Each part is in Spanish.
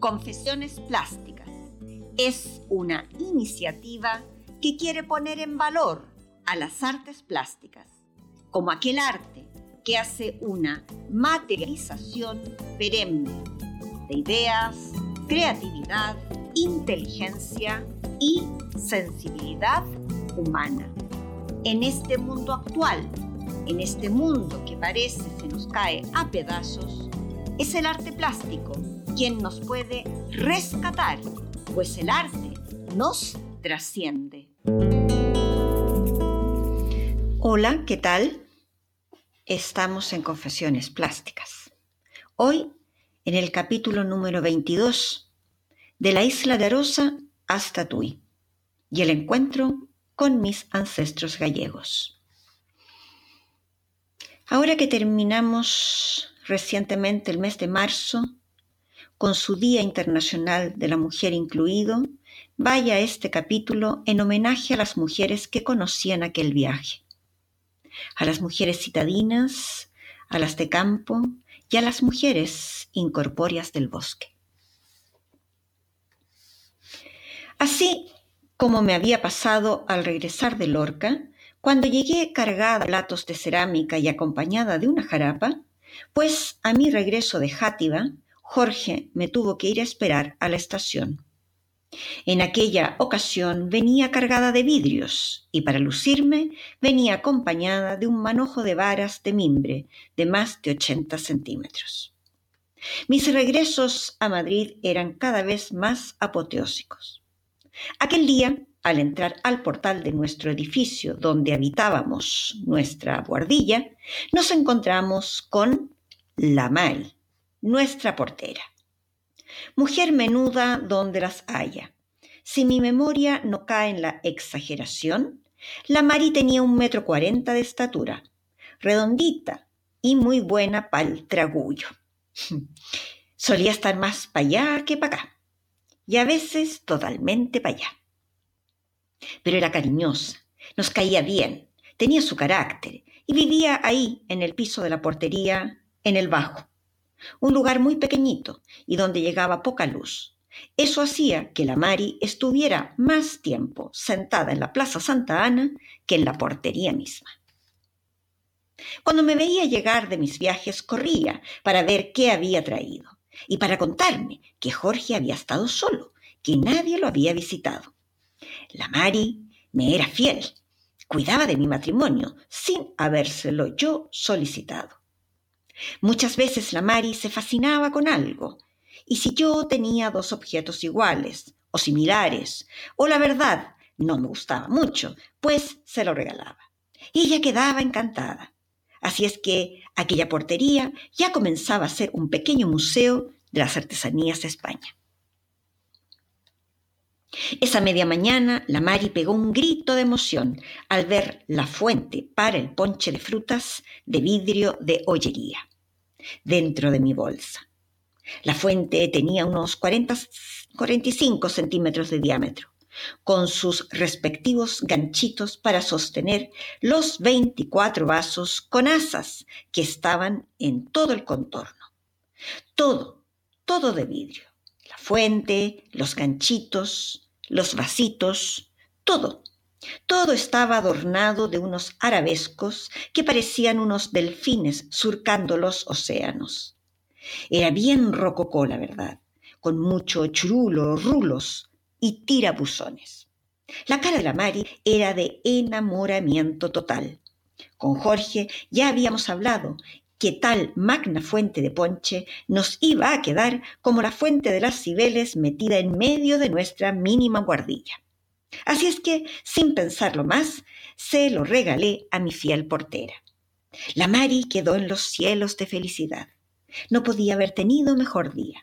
Confesiones Plásticas es una iniciativa que quiere poner en valor a las artes plásticas, como aquel arte que hace una materialización perenne de ideas, creatividad, inteligencia y sensibilidad humana. En este mundo actual, en este mundo que parece se nos cae a pedazos, es el arte plástico quien nos puede rescatar, pues el arte nos trasciende. Hola, ¿qué tal? Estamos en Confesiones Plásticas. Hoy, en el capítulo número 22, de la isla de Arosa hasta Tui, y el encuentro con mis ancestros gallegos. Ahora que terminamos recientemente el mes de marzo, con su Día Internacional de la Mujer incluido, vaya este capítulo en homenaje a las mujeres que conocían aquel viaje. A las mujeres citadinas, a las de campo y a las mujeres incorpóreas del bosque. Así como me había pasado al regresar de Lorca, cuando llegué cargada de platos de cerámica y acompañada de una jarapa, pues a mi regreso de Játiva, Jorge me tuvo que ir a esperar a la estación. En aquella ocasión venía cargada de vidrios y para lucirme venía acompañada de un manojo de varas de mimbre de más de 80 centímetros. Mis regresos a Madrid eran cada vez más apoteósicos. Aquel día, al entrar al portal de nuestro edificio donde habitábamos nuestra guardilla, nos encontramos con la Mari, nuestra portera. Mujer menuda donde las haya. Si mi memoria no cae en la exageración, la Mari tenía un metro cuarenta de estatura, redondita y muy buena pa'l tragullo. Solía estar más para allá que para acá, y a veces totalmente para allá. Pero era cariñosa, nos caía bien, tenía su carácter y vivía ahí, en el piso de la portería, en el bajo un lugar muy pequeñito y donde llegaba poca luz. Eso hacía que la Mari estuviera más tiempo sentada en la Plaza Santa Ana que en la portería misma. Cuando me veía llegar de mis viajes, corría para ver qué había traído y para contarme que Jorge había estado solo, que nadie lo había visitado. La Mari me era fiel, cuidaba de mi matrimonio sin habérselo yo solicitado. Muchas veces la Mari se fascinaba con algo, y si yo tenía dos objetos iguales o similares, o la verdad no me gustaba mucho, pues se lo regalaba. Y ella quedaba encantada. Así es que aquella portería ya comenzaba a ser un pequeño museo de las artesanías de España. Esa media mañana, la Mari pegó un grito de emoción al ver la fuente para el ponche de frutas de vidrio de ollería dentro de mi bolsa. La fuente tenía unos 40, 45 centímetros de diámetro, con sus respectivos ganchitos para sostener los 24 vasos con asas que estaban en todo el contorno. Todo, todo de vidrio. La fuente, los ganchitos, los vasitos, todo todo estaba adornado de unos arabescos que parecían unos delfines surcando los océanos. Era bien rococó, la verdad, con mucho churulo, rulos y tirabuzones. La cara de la Mari era de enamoramiento total. Con Jorge ya habíamos hablado que tal magna fuente de ponche nos iba a quedar como la fuente de las Cibeles metida en medio de nuestra mínima guardilla. Así es que, sin pensarlo más, se lo regalé a mi fiel portera. La Mari quedó en los cielos de felicidad. No podía haber tenido mejor día.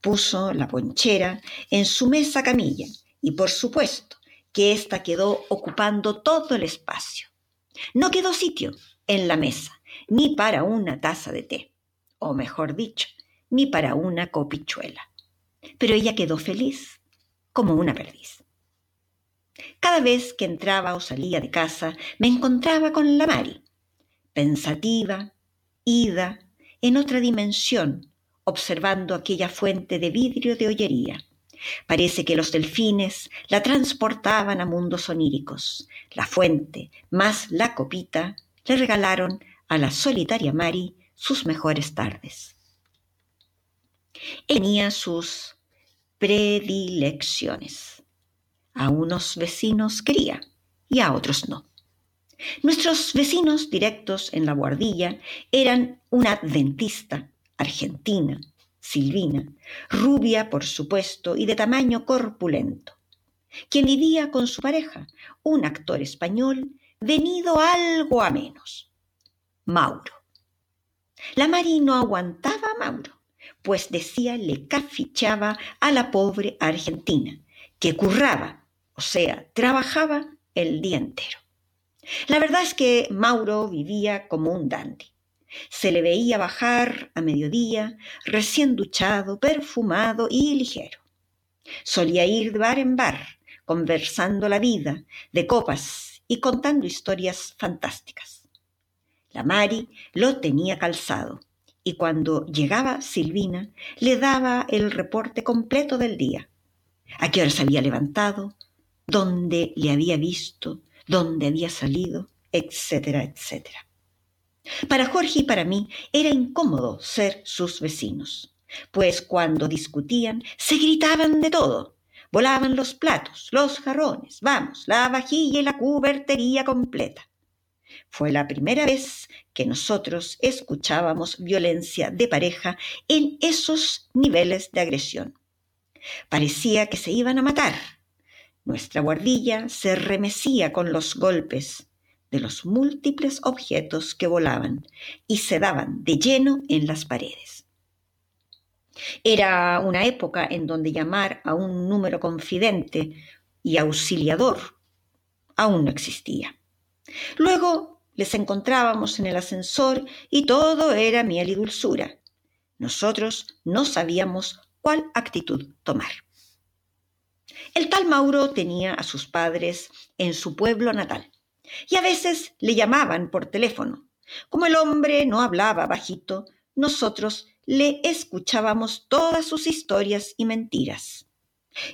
Puso la ponchera en su mesa camilla y por supuesto que ésta quedó ocupando todo el espacio. No quedó sitio en la mesa ni para una taza de té, o mejor dicho, ni para una copichuela. Pero ella quedó feliz como una perdiz. Cada vez que entraba o salía de casa, me encontraba con la Mari, pensativa, ida, en otra dimensión, observando aquella fuente de vidrio de hoyería. Parece que los delfines la transportaban a mundos oníricos. La fuente más la copita le regalaron a la solitaria Mari sus mejores tardes. Tenía sus predilecciones. A unos vecinos quería y a otros no. Nuestros vecinos directos en la guardilla eran una dentista argentina, Silvina, rubia por supuesto y de tamaño corpulento, quien vivía con su pareja, un actor español venido algo a menos, Mauro. La Mari no aguantaba a Mauro, pues decía le cafichaba a la pobre argentina, que curraba, o sea, trabajaba el día entero. La verdad es que Mauro vivía como un dandy. Se le veía bajar a mediodía, recién duchado, perfumado y ligero. Solía ir de bar en bar, conversando la vida, de copas y contando historias fantásticas. La Mari lo tenía calzado y cuando llegaba Silvina le daba el reporte completo del día. A qué hora se había levantado, dónde le había visto, dónde había salido, etcétera, etcétera. Para Jorge y para mí era incómodo ser sus vecinos, pues cuando discutían se gritaban de todo. Volaban los platos, los jarrones, vamos, la vajilla y la cubertería completa. Fue la primera vez que nosotros escuchábamos violencia de pareja en esos niveles de agresión. Parecía que se iban a matar. Nuestra guardilla se remecía con los golpes de los múltiples objetos que volaban y se daban de lleno en las paredes. Era una época en donde llamar a un número confidente y auxiliador aún no existía. Luego les encontrábamos en el ascensor y todo era miel y dulzura. Nosotros no sabíamos cuál actitud tomar. El tal Mauro tenía a sus padres en su pueblo natal y a veces le llamaban por teléfono. Como el hombre no hablaba bajito, nosotros le escuchábamos todas sus historias y mentiras.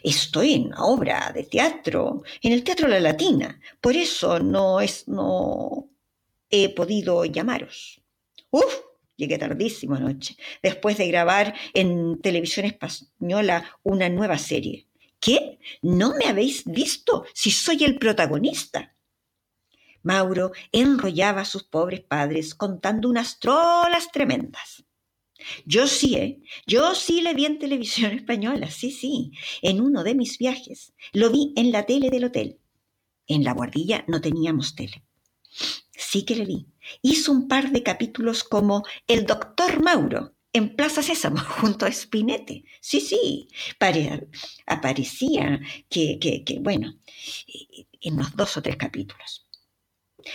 Estoy en una obra de teatro, en el Teatro La Latina, por eso no es no he podido llamaros. Uf, llegué tardísimo anoche, después de grabar en televisión española una nueva serie. ¿Qué? ¿No me habéis visto si soy el protagonista? Mauro enrollaba a sus pobres padres contando unas trolas tremendas. Yo sí, ¿eh? Yo sí le vi en televisión española, sí, sí, en uno de mis viajes. Lo vi en la tele del hotel. En la guardilla no teníamos tele. Sí que le vi. Hizo un par de capítulos como El doctor Mauro en Plaza Sésamo junto a Spinete. Sí, sí, aparecía que, que, que, bueno, en los dos o tres capítulos.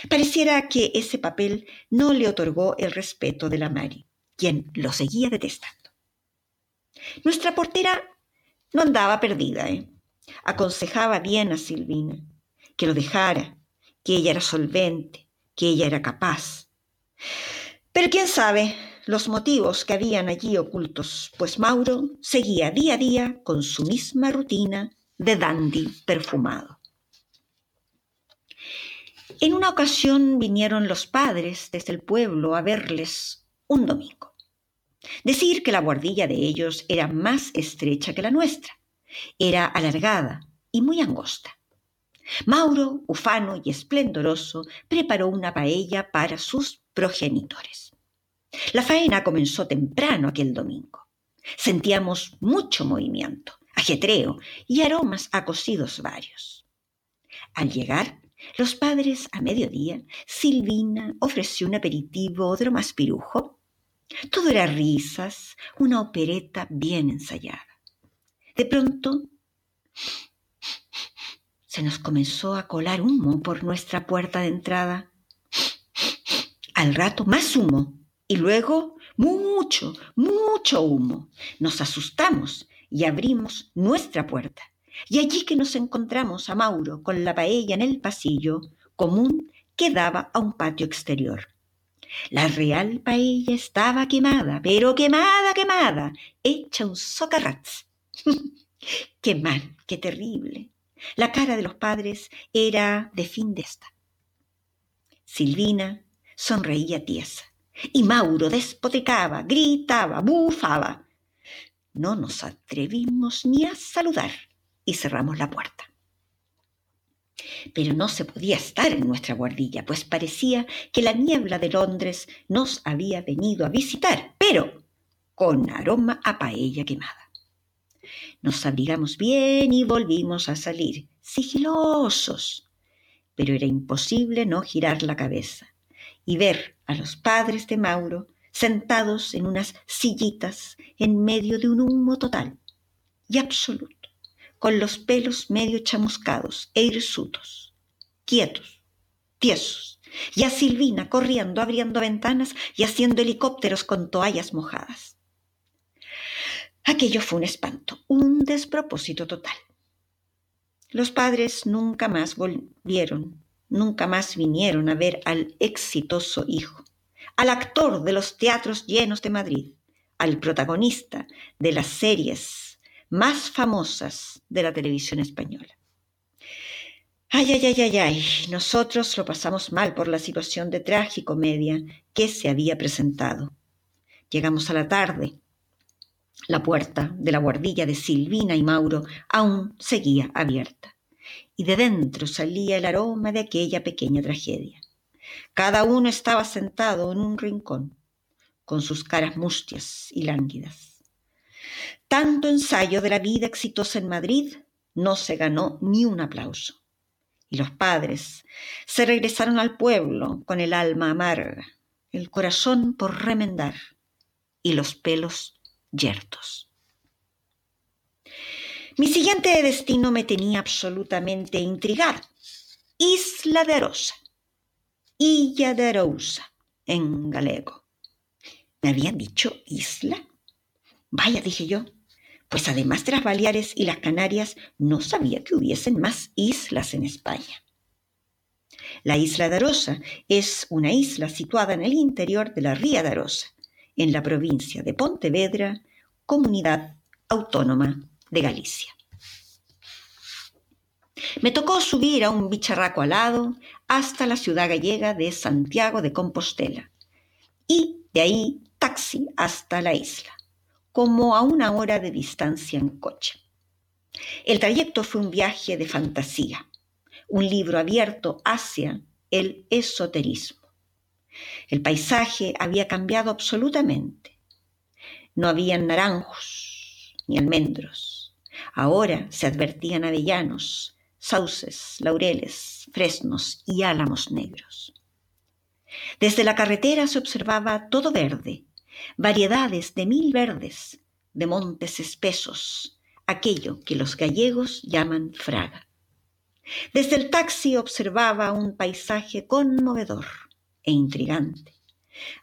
Pareciera que ese papel no le otorgó el respeto de la Mari, quien lo seguía detestando. Nuestra portera no andaba perdida, ¿eh? Aconsejaba bien a Silvina que lo dejara, que ella era solvente, que ella era capaz. Pero quién sabe los motivos que habían allí ocultos, pues Mauro seguía día a día con su misma rutina de dandy perfumado. En una ocasión vinieron los padres desde el pueblo a verles un domingo. Decir que la guardilla de ellos era más estrecha que la nuestra. Era alargada y muy angosta. Mauro, ufano y esplendoroso, preparó una paella para sus progenitores. La faena comenzó temprano aquel domingo. Sentíamos mucho movimiento, ajetreo y aromas a cocidos varios. Al llegar, los padres, a mediodía, Silvina ofreció un aperitivo lo más pirujo. Todo era risas, una opereta bien ensayada. De pronto se nos comenzó a colar humo por nuestra puerta de entrada. Al rato más humo y luego mucho, mucho humo. Nos asustamos y abrimos nuestra puerta. Y allí que nos encontramos a Mauro con la paella en el pasillo común que daba a un patio exterior. La real paella estaba quemada, pero quemada, quemada, hecha un socarrats. qué mal, qué terrible. La cara de los padres era de fin de esta. Silvina sonreía tiesa y Mauro despoticaba, gritaba, bufaba. No nos atrevimos ni a saludar y cerramos la puerta. Pero no se podía estar en nuestra guardilla, pues parecía que la niebla de Londres nos había venido a visitar, pero con aroma a paella quemada. Nos abrigamos bien y volvimos a salir, sigilosos. Pero era imposible no girar la cabeza y ver a los padres de Mauro sentados en unas sillitas en medio de un humo total y absoluto, con los pelos medio chamuscados e hirsutos, quietos, tiesos, y a Silvina corriendo, abriendo ventanas y haciendo helicópteros con toallas mojadas. Aquello fue un espanto, un despropósito total. Los padres nunca más volvieron, nunca más vinieron a ver al exitoso hijo, al actor de los teatros llenos de Madrid, al protagonista de las series más famosas de la televisión española. Ay, ay, ay, ay, ay, nosotros lo pasamos mal por la situación de tragicomedia que se había presentado. Llegamos a la tarde, la puerta de la guardilla de Silvina y Mauro aún seguía abierta, y de dentro salía el aroma de aquella pequeña tragedia. Cada uno estaba sentado en un rincón, con sus caras mustias y lánguidas. Tanto ensayo de la vida exitosa en Madrid no se ganó ni un aplauso. Y los padres se regresaron al pueblo con el alma amarga, el corazón por remendar y los pelos yertos. Mi siguiente destino me tenía absolutamente intrigado. Isla de Arosa. Illa de Arousa, en galego. ¿Me habían dicho isla? Vaya, dije yo, pues además de las Baleares y las Canarias, no sabía que hubiesen más islas en España. La isla de Arosa es una isla situada en el interior de la ría de Arosa, en la provincia de Pontevedra, Comunidad Autónoma de Galicia. Me tocó subir a un bicharraco alado hasta la ciudad gallega de Santiago de Compostela y de ahí taxi hasta la isla, como a una hora de distancia en coche. El trayecto fue un viaje de fantasía, un libro abierto hacia el esoterismo. El paisaje había cambiado absolutamente. No habían naranjos ni almendros. Ahora se advertían avellanos, sauces, laureles, fresnos y álamos negros. Desde la carretera se observaba todo verde, variedades de mil verdes, de montes espesos, aquello que los gallegos llaman fraga. Desde el taxi observaba un paisaje conmovedor e intrigante.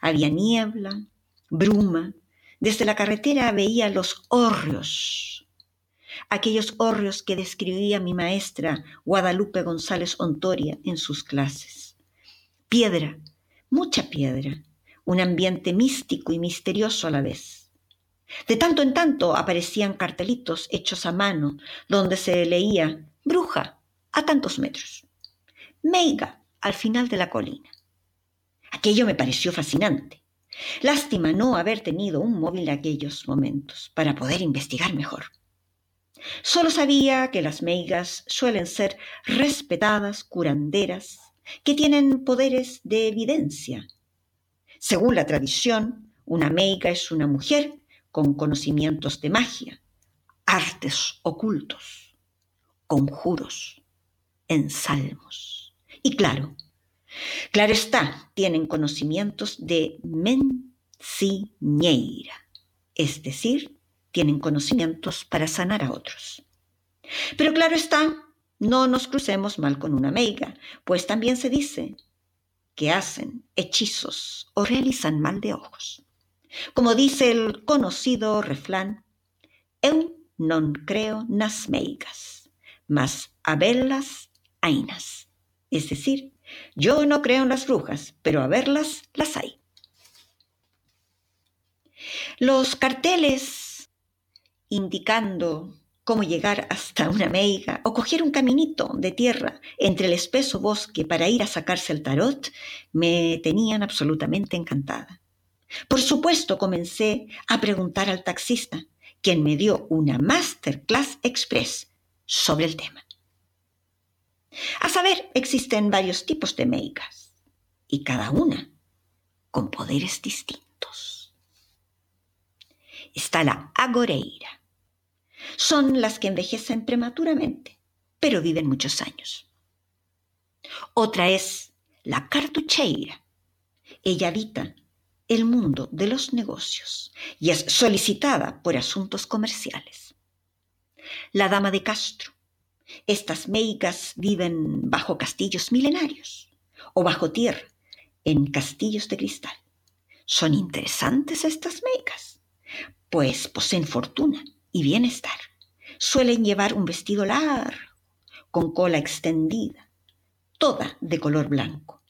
Había niebla, bruma. Desde la carretera veía los hórreos, aquellos hórreos que describía mi maestra Guadalupe González Ontoria en sus clases. Piedra, mucha piedra, un ambiente místico y misterioso a la vez. De tanto en tanto aparecían cartelitos hechos a mano donde se leía bruja a tantos metros, meiga al final de la colina. Aquello me pareció fascinante. Lástima no haber tenido un móvil en aquellos momentos para poder investigar mejor. Solo sabía que las meigas suelen ser respetadas curanderas que tienen poderes de evidencia. Según la tradición, una meiga es una mujer con conocimientos de magia, artes ocultos, conjuros, ensalmos. Y claro, Claro está, tienen conocimientos de menciñeira, es decir, tienen conocimientos para sanar a otros. Pero claro está, no nos crucemos mal con una meiga, pues también se dice que hacen hechizos o realizan mal de ojos. Como dice el conocido refrán, eu non creo nas meigas, mas a verlas ainas. Es decir, yo no creo en las brujas, pero a verlas las hay. Los carteles indicando cómo llegar hasta una meiga o coger un caminito de tierra entre el espeso bosque para ir a sacarse el tarot me tenían absolutamente encantada. Por supuesto comencé a preguntar al taxista, quien me dio una masterclass express sobre el tema. A saber, existen varios tipos de meigas y cada una con poderes distintos. Está la agoreira, son las que envejecen prematuramente, pero viven muchos años. Otra es la cartucheira. Ella habita el mundo de los negocios y es solicitada por asuntos comerciales. La dama de Castro. Estas meigas viven bajo castillos milenarios o bajo tierra en castillos de cristal. Son interesantes estas meigas, pues poseen fortuna y bienestar. Suelen llevar un vestido largo, con cola extendida, toda de color blanco.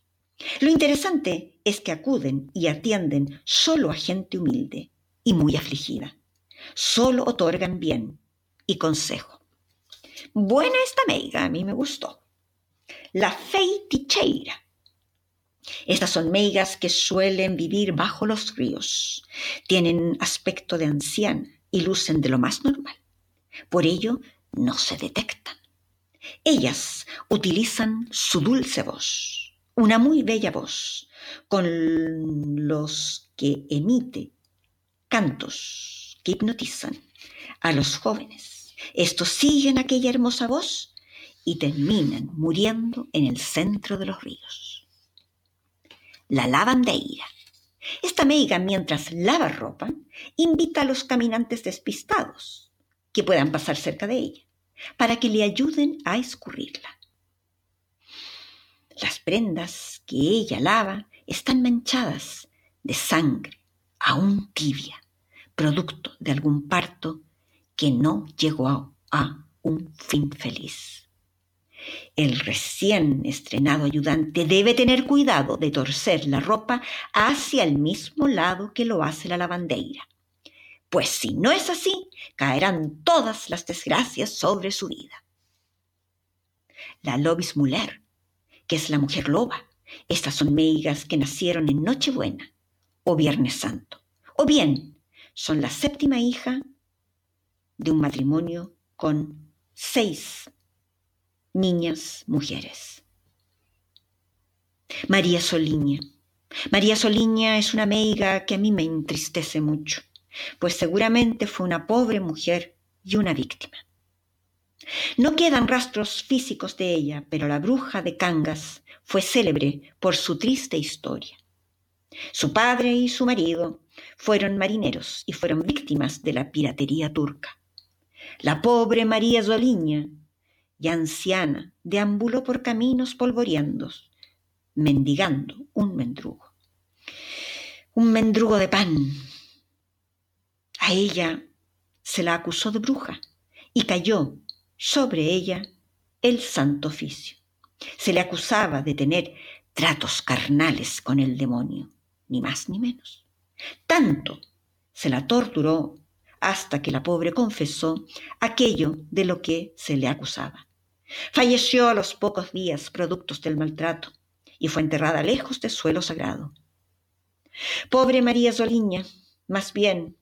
Lo interesante es que acuden y atienden solo a gente humilde y muy afligida. Solo otorgan bien y consejo. Buena esta meiga, a mí me gustó. La feiticheira. Estas son meigas que suelen vivir bajo los ríos. Tienen aspecto de anciana y lucen de lo más normal. Por ello, no se detectan. Ellas utilizan su dulce voz, una muy bella voz, con los que emite cantos que hipnotizan a los jóvenes. Estos siguen aquella hermosa voz y terminan muriendo en el centro de los ríos. La lavandeira esta meiga, mientras lava ropa, invita a los caminantes despistados que puedan pasar cerca de ella, para que le ayuden a escurrirla. Las prendas que ella lava están manchadas de sangre, aún tibia, producto de algún parto que no llegó a, un fin feliz. El recién estrenado ayudante debe tener cuidado de torcer la ropa hacia el mismo lado que lo hace la lavandeira, pues si no es así, caerán todas las desgracias sobre su vida. La lobis muller, que es la mujer loba, estas son meigas que nacieron en Nochebuena o Viernes Santo, o bien son la séptima hija de un matrimonio con seis niñas, mujeres. María Soliña. María Soliña es una meiga que a mí me entristece mucho, pues seguramente fue una pobre mujer y una víctima. No quedan rastros físicos de ella, pero la bruja de Cangas fue célebre por su triste historia. Su padre y su marido fueron marineros y fueron víctimas de la piratería turca. La pobre María Soliña y anciana deambuló por caminos polvorientos, mendigando un mendrugo. Un mendrugo de pan. A ella se la acusó de bruja y cayó sobre ella el santo oficio. Se le acusaba de tener tratos carnales con el demonio, ni más ni menos. Tanto se la torturó hasta que la pobre confesó aquello de lo que se le acusaba. Falleció a los pocos días productos del maltrato y fue enterrada lejos del suelo sagrado. Pobre María Soliña, más bien,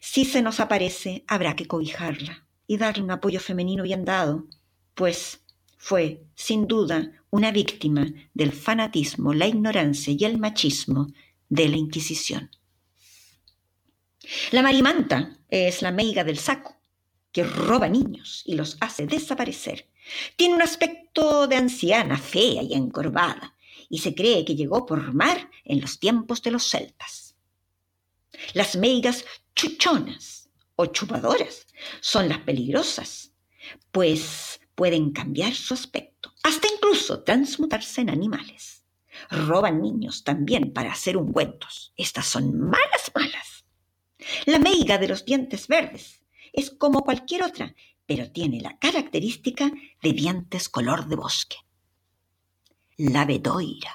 si se nos aparece, habrá que cobijarla y darle un apoyo femenino bien dado, pues fue, sin duda, una víctima del fanatismo, la ignorancia y el machismo de la Inquisición. La marimanta es la meiga del saco, que roba niños y los hace desaparecer tiene un aspecto de anciana, fea y encorvada, y se cree que llegó por mar en los tiempos de los celtas. Las meigas chuchonas o chupadoras son las peligrosas, pues pueden cambiar su aspecto, hasta incluso transmutarse en animales. Roban niños también para hacer ungüentos. Estas son malas, malas. La meiga de los dientes verdes es como cualquier otra pero tiene la característica de dientes color de bosque. La bedoira.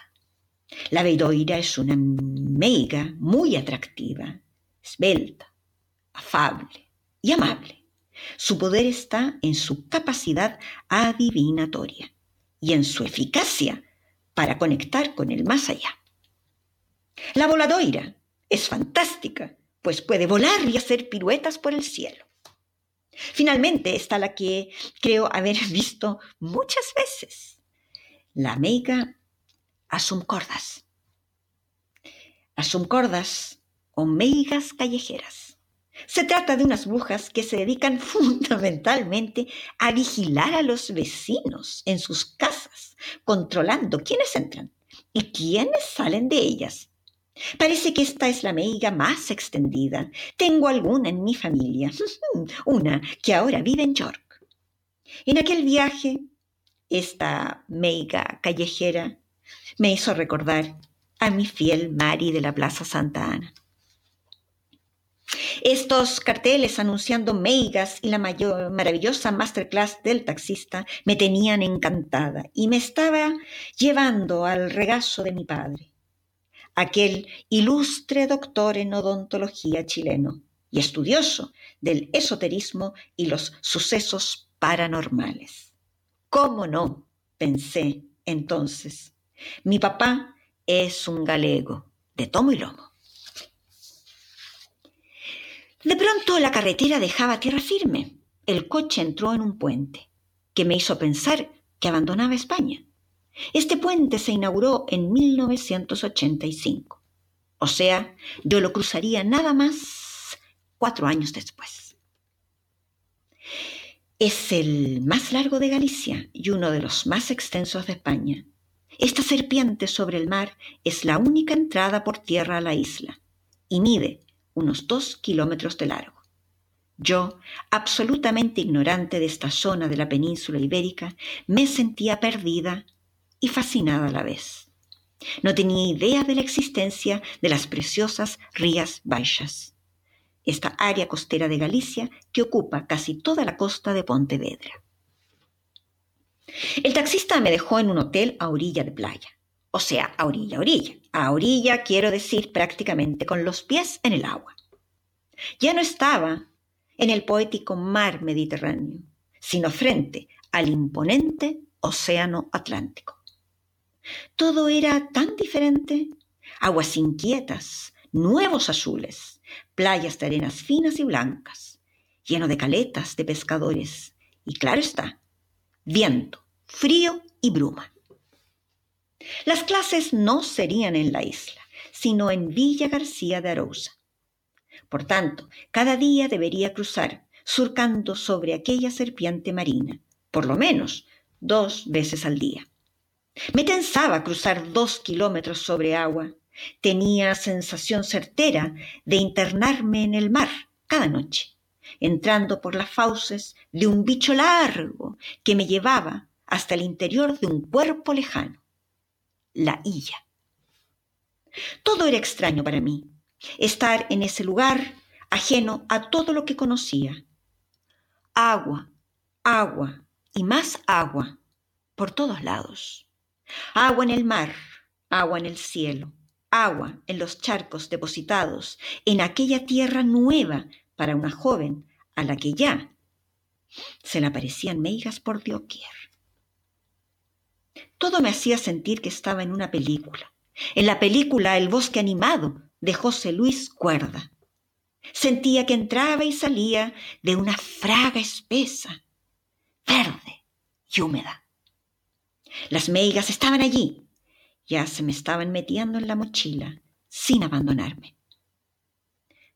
La bedoira es una meiga muy atractiva, esbelta, afable y amable. Su poder está en su capacidad adivinatoria y en su eficacia para conectar con el más allá. La voladoira es fantástica, pues puede volar y hacer piruetas por el cielo. Finalmente está la que creo haber visto muchas veces, la meiga asumcordas. Asumcordas o meigas callejeras. Se trata de unas brujas que se dedican fundamentalmente a vigilar a los vecinos en sus casas, controlando quiénes entran y quiénes salen de ellas. Parece que esta es la meiga más extendida. Tengo alguna en mi familia, una que ahora vive en York. En aquel viaje, esta meiga callejera me hizo recordar a mi fiel Mari de la Plaza Santa Ana. Estos carteles anunciando meigas y la mayor, maravillosa masterclass del taxista me tenían encantada y me estaba llevando al regazo de mi padre, aquel ilustre doctor en odontología chileno y estudioso del esoterismo y los sucesos paranormales. ¿Cómo no? pensé entonces. Mi papá es un galego de tomo y lomo. De pronto la carretera dejaba tierra firme. El coche entró en un puente, que me hizo pensar que abandonaba España. Este puente se inauguró en 1985. O sea, yo lo cruzaría nada más cuatro años después. Es el más largo de Galicia y uno de los más extensos de España. Esta serpiente sobre el mar es la única entrada por tierra a la isla y mide unos dos kilómetros de largo. Yo, absolutamente ignorante de esta zona de la península ibérica, me sentía perdida y fascinada a la vez. No tenía idea de la existencia de las preciosas Rías Baixas, esta área costera de Galicia que ocupa casi toda la costa de Pontevedra. El taxista me dejó en un hotel a orilla de playa, o sea, a orilla, a orilla. A orilla quiero decir prácticamente con los pies en el agua. Ya no estaba en el poético mar Mediterráneo, sino frente al imponente Océano Atlántico. Todo era tan diferente, aguas inquietas, nuevos azules, playas de arenas finas y blancas, lleno de caletas de pescadores, y claro está, viento, frío y bruma. Las clases no serían en la isla, sino en Villa García de Arousa. Por tanto, cada día debería cruzar, surcando sobre aquella serpiente marina, por lo menos dos veces al día. Me tensaba cruzar dos kilómetros sobre agua. Tenía sensación certera de internarme en el mar cada noche, entrando por las fauces de un bicho largo que me llevaba hasta el interior de un cuerpo lejano, la Illa. Todo era extraño para mí, estar en ese lugar ajeno a todo lo que conocía. Agua, agua y más agua por todos lados. Agua en el mar, agua en el cielo, agua en los charcos depositados en aquella tierra nueva para una joven a la que ya se le aparecían meigas por doquier. Todo me hacía sentir que estaba en una película. En la película El bosque animado de José Luis Cuerda. Sentía que entraba y salía de una fraga espesa, verde y húmeda. Las meigas estaban allí, ya se me estaban metiendo en la mochila, sin abandonarme.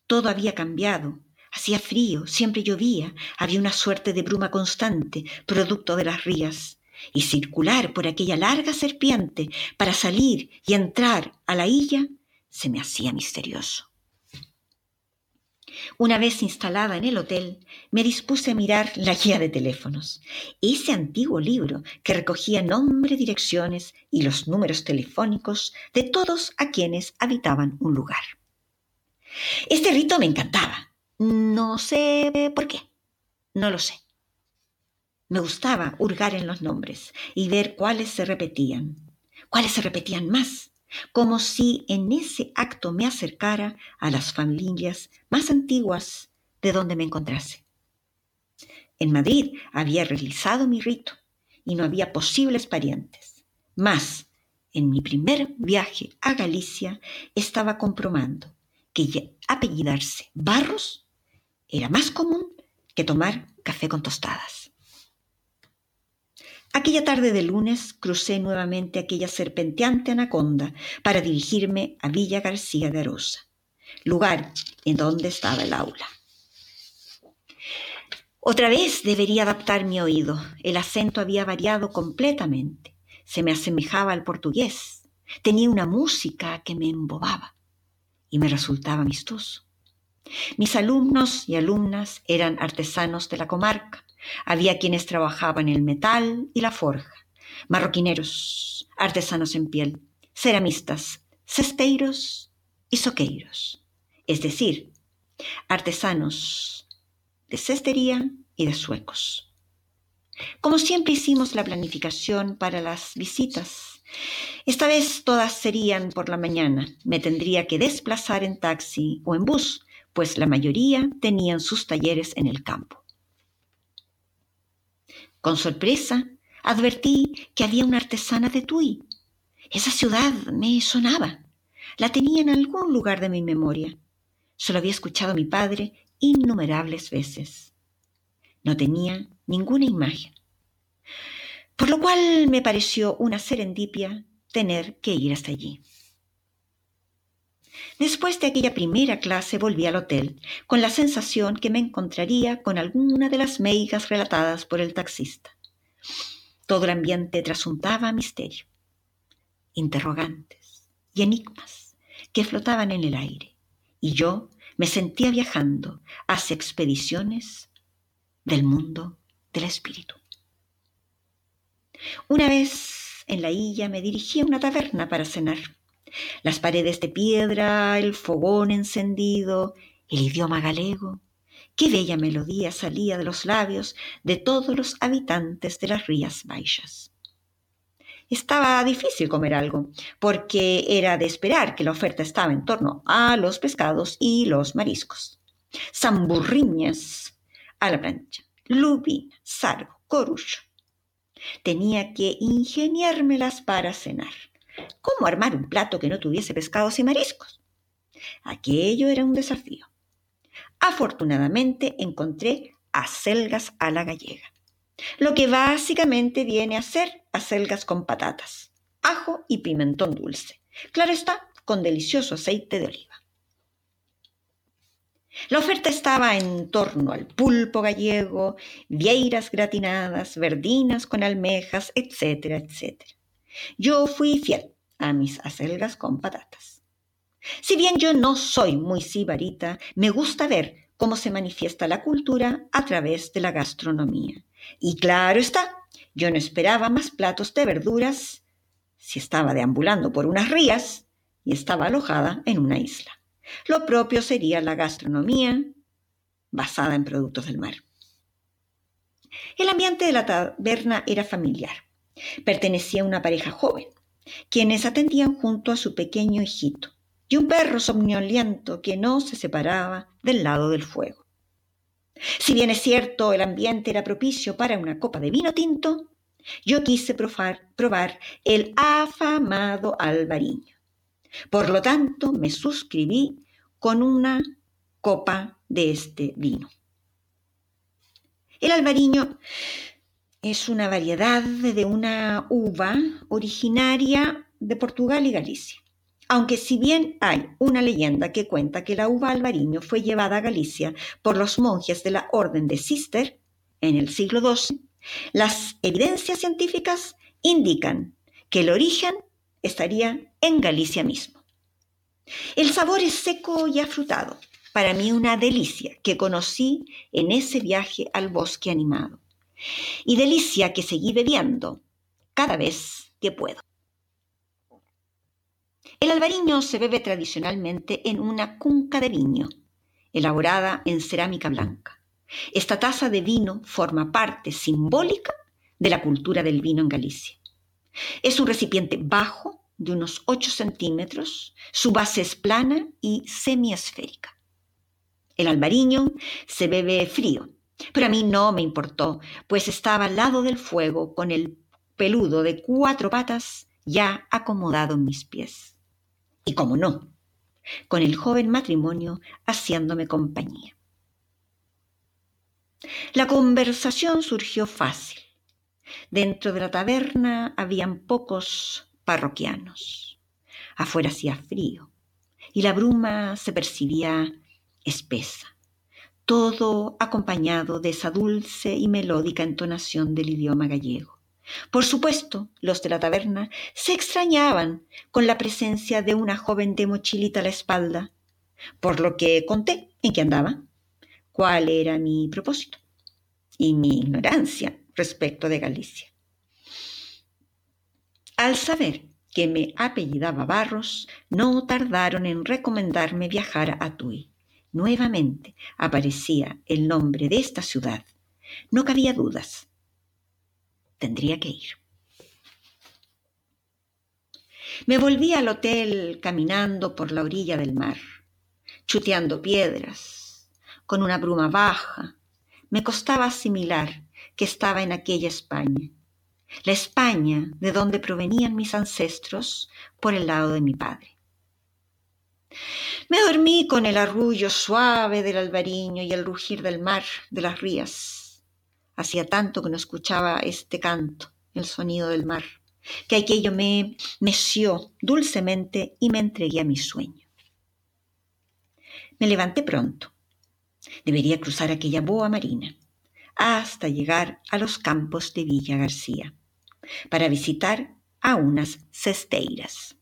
Todo había cambiado, hacía frío, siempre llovía, había una suerte de bruma constante, producto de las rías, y circular por aquella larga serpiente para salir y entrar a la isla se me hacía misterioso. Una vez instalada en el hotel, me dispuse a mirar la guía de teléfonos, ese antiguo libro que recogía nombre, direcciones y los números telefónicos de todos a quienes habitaban un lugar. Este rito me encantaba. No sé por qué. No lo sé. Me gustaba hurgar en los nombres y ver cuáles se repetían, cuáles se repetían más, como si en ese acto me acercara a las familias más antiguas de donde me encontrase. En Madrid había realizado mi rito y no había posibles parientes. Mas, en mi primer viaje a Galicia, estaba comprobando que apellidarse Barros era más común que tomar café con tostadas. Aquella tarde de lunes crucé nuevamente aquella serpenteante anaconda para dirigirme a Villa García de Arosa, lugar en donde estaba el aula. Otra vez debería adaptar mi oído. El acento había variado completamente. Se me asemejaba al portugués. Tenía una música que me embobaba y me resultaba amistoso. Mis alumnos y alumnas eran artesanos de la comarca. Había quienes trabajaban el metal y la forja, marroquineros, artesanos en piel, ceramistas, cesteiros y soqueiros, es decir, artesanos de cestería y de suecos. Como siempre hicimos la planificación para las visitas. Esta vez todas serían por la mañana. Me tendría que desplazar en taxi o en bus, pues la mayoría tenían sus talleres en el campo. Con sorpresa, advertí que había una artesana de Tui. Esa ciudad me sonaba. La tenía en algún lugar de mi memoria. Solo había escuchado a mi padre innumerables veces. No tenía ninguna imagen. Por lo cual me pareció una serendipia tener que ir hasta allí. Después de aquella primera clase volví al hotel, con la sensación que me encontraría con alguna de las meigas relatadas por el taxista. Todo el ambiente trasuntaba misterio, interrogantes y enigmas que flotaban en el aire, y yo me sentía viajando hacia expediciones del mundo del espíritu. Una vez en la isla me dirigí a una taberna para cenar. Las paredes de piedra, el fogón encendido, el idioma galego. Qué bella melodía salía de los labios de todos los habitantes de las Rías Baixas. Estaba difícil comer algo, porque era de esperar que la oferta estaba en torno a los pescados y los mariscos. Zamburriñas a la plancha, lubina, sargo, corucho. Tenía que ingeniármelas para cenar. ¿Cómo armar un plato que no tuviese pescados y mariscos? Aquello era un desafío. Afortunadamente encontré acelgas a la gallega lo que básicamente viene a ser acelgas con patatas, ajo y pimentón dulce. Claro está, con delicioso aceite de oliva. La oferta estaba en torno al pulpo gallego, vieiras gratinadas, verdinas con almejas, etcétera, etcétera. Yo fui fiel a mis acelgas con patatas. Si bien yo no soy muy sibarita, me gusta ver cómo se manifiesta la cultura a través de la gastronomía. Y claro está, yo no esperaba más platos de verduras si estaba deambulando por unas rías y estaba alojada en una isla. Lo propio sería la gastronomía basada en productos del mar. El ambiente de la taberna era familiar. Pertenecía a una pareja joven, quienes atendían junto a su pequeño hijito y un perro somnoliento que no se separaba del lado del fuego. Si bien es cierto el ambiente era propicio para una copa de vino tinto, yo quise probar, probar el afamado albariño. Por lo tanto, me suscribí con una copa de este vino. El albariño es una variedad de una uva originaria de Portugal y Galicia. Aunque si bien hay una leyenda que cuenta que la uva albariño fue llevada a Galicia por los monjes de la Orden de Cister en el siglo XII, las evidencias científicas indican que el origen estaría en Galicia mismo. El sabor es seco y afrutado, para mí una delicia que conocí en ese viaje al bosque animado, y delicia que seguí bebiendo cada vez que puedo. El albariño se bebe tradicionalmente en una cunca de viño, elaborada en cerámica blanca. Esta taza de vino forma parte simbólica de la cultura del vino en Galicia. Es un recipiente bajo, de unos 8 centímetros, su base es plana y semiesférica. El albariño se bebe frío, pero a mí no me importó, pues estaba al lado del fuego con el peludo de cuatro patas ya acomodado en mis pies. Y como no, con el joven matrimonio haciéndome compañía. La conversación surgió fácil. Dentro de la taberna habían pocos parroquianos. Afuera hacía frío y la bruma se percibía espesa, todo acompañado de esa dulce y melódica entonación del idioma gallego. Por supuesto, los de la taberna se extrañaban con la presencia de una joven de mochilita a la espalda, por lo que conté en qué andaba, cuál era mi propósito y mi ignorancia respecto de Galicia. Al saber que me apellidaba Barros, no tardaron en recomendarme viajar a Tui. Nuevamente aparecía el nombre de esta ciudad. No cabía dudas. Tendría que ir. Me volví al hotel caminando por la orilla del mar, chuteando piedras, con una bruma baja. Me costaba asimilar que estaba en aquella España, la España de donde provenían mis ancestros por el lado de mi padre. Me dormí con el arrullo suave del albariño y el rugir del mar de las rías. Hacía tanto que no escuchaba este canto, el sonido del mar, que aquello me meció dulcemente y me entregué a mi sueño. Me levanté pronto. Debería cruzar aquella boa marina hasta llegar a los campos de Villa García para visitar a unas cesteiras.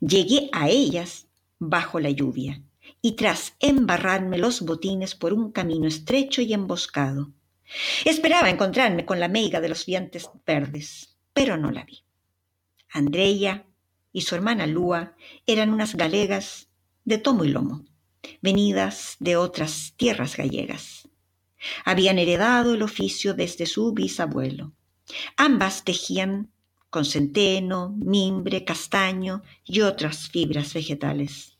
Llegué a ellas bajo la lluvia y tras embarrarme los botines por un camino estrecho y emboscado. Esperaba encontrarme con la meiga de los dientes verdes, pero no la vi. Andrea y su hermana Lúa eran unas galegas de tomo y lomo, venidas de otras tierras gallegas. Habían heredado el oficio desde su bisabuelo. Ambas tejían con centeno, mimbre, castaño y otras fibras vegetales.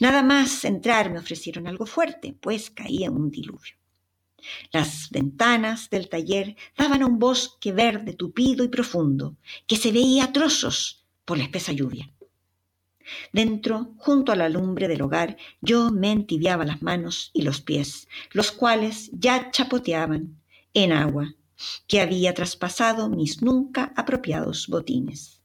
Nada más entrar me ofrecieron algo fuerte, pues caía un diluvio. Las ventanas del taller daban a un bosque verde tupido y profundo, que se veía a trozos por la espesa lluvia. Dentro, junto a la lumbre del hogar, yo me entibiaba las manos y los pies, los cuales ya chapoteaban en agua que había traspasado mis nunca apropiados botines.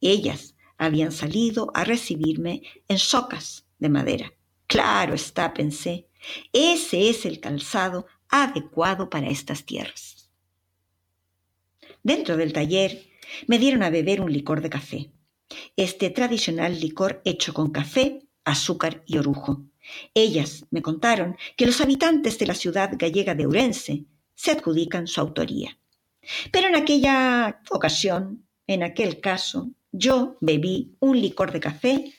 Ellas habían salido a recibirme en socas de madera. Claro está, pensé, ese es el calzado adecuado para estas tierras. Dentro del taller me dieron a beber un licor de café, este tradicional licor hecho con café, azúcar y orujo. Ellas me contaron que los habitantes de la ciudad gallega de Urense se adjudican su autoría. Pero en aquella ocasión, en aquel caso, yo bebí un licor de café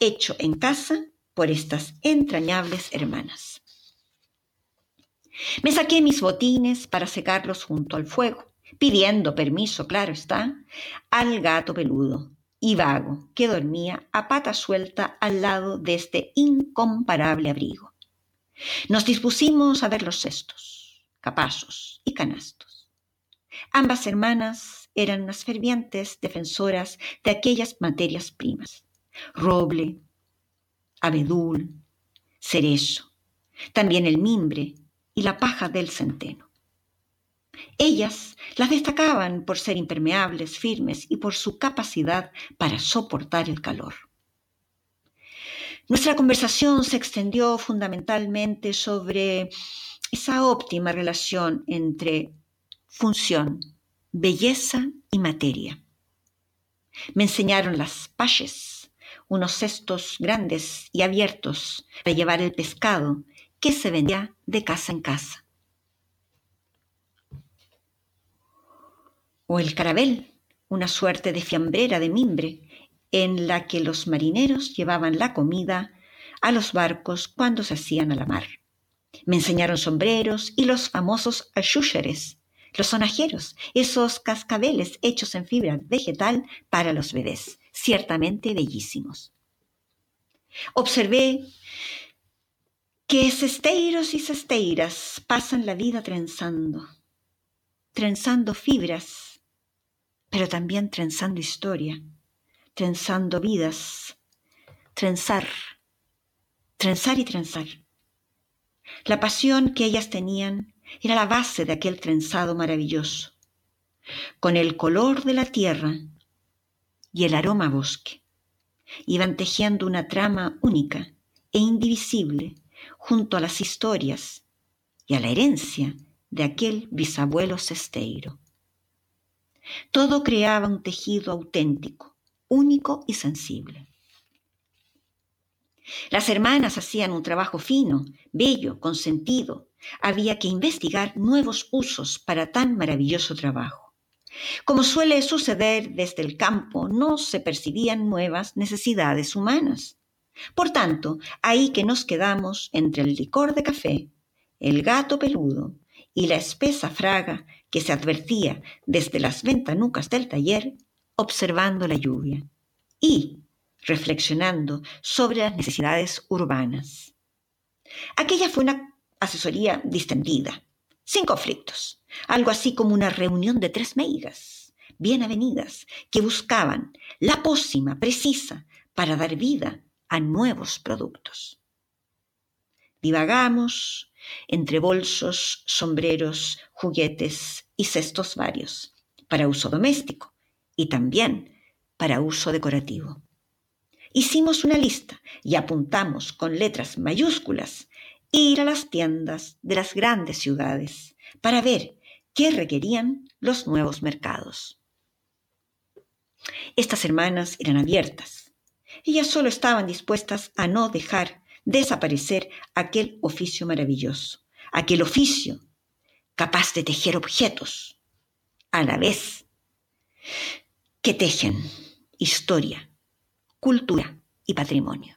hecho en casa por estas entrañables hermanas. Me saqué mis botines para secarlos junto al fuego, pidiendo permiso, claro está, al gato peludo y vago que dormía a pata suelta al lado de este incomparable abrigo. Nos dispusimos a ver los cestos capazos y canastos. Ambas hermanas eran unas fervientes defensoras de aquellas materias primas, roble, abedul, cerezo, también el mimbre y la paja del centeno. Ellas las destacaban por ser impermeables, firmes y por su capacidad para soportar el calor. Nuestra conversación se extendió fundamentalmente sobre esa óptima relación entre función, belleza y materia. Me enseñaron las paches, unos cestos grandes y abiertos para llevar el pescado que se vendía de casa en casa. O el carabel, una suerte de fiambrera de mimbre en la que los marineros llevaban la comida a los barcos cuando se hacían a la mar. Me enseñaron sombreros y los famosos ashúchares, los sonajeros, esos cascabeles hechos en fibra vegetal para los bebés, ciertamente bellísimos. Observé que cesteiros y cesteiras pasan la vida trenzando, trenzando fibras, pero también trenzando historia, trenzando vidas, trenzar, trenzar y trenzar. La pasión que ellas tenían era la base de aquel trenzado maravilloso, con el color de la tierra y el aroma bosque. Iban tejiendo una trama única e indivisible junto a las historias y a la herencia de aquel bisabuelo cesteiro. Todo creaba un tejido auténtico, único y sensible. Las hermanas hacían un trabajo fino, bello, con sentido. Había que investigar nuevos usos para tan maravilloso trabajo. Como suele suceder desde el campo, no se percibían nuevas necesidades humanas. Por tanto, ahí que nos quedamos entre el licor de café, el gato peludo y la espesa fraga que se advertía desde las ventanucas del taller, observando la lluvia. Y, reflexionando sobre las necesidades urbanas. Aquella fue una asesoría distendida, sin conflictos, algo así como una reunión de tres meigas, bien avenidas, que buscaban la pócima precisa para dar vida a nuevos productos. Divagamos entre bolsos, sombreros, juguetes y cestos varios, para uso doméstico y también para uso decorativo. Hicimos una lista y apuntamos con letras mayúsculas ir a las tiendas de las grandes ciudades para ver qué requerían los nuevos mercados. Estas hermanas eran abiertas. Ellas solo estaban dispuestas a no dejar desaparecer aquel oficio maravilloso, aquel oficio capaz de tejer objetos a la vez que tejen historia, cultura y patrimonio.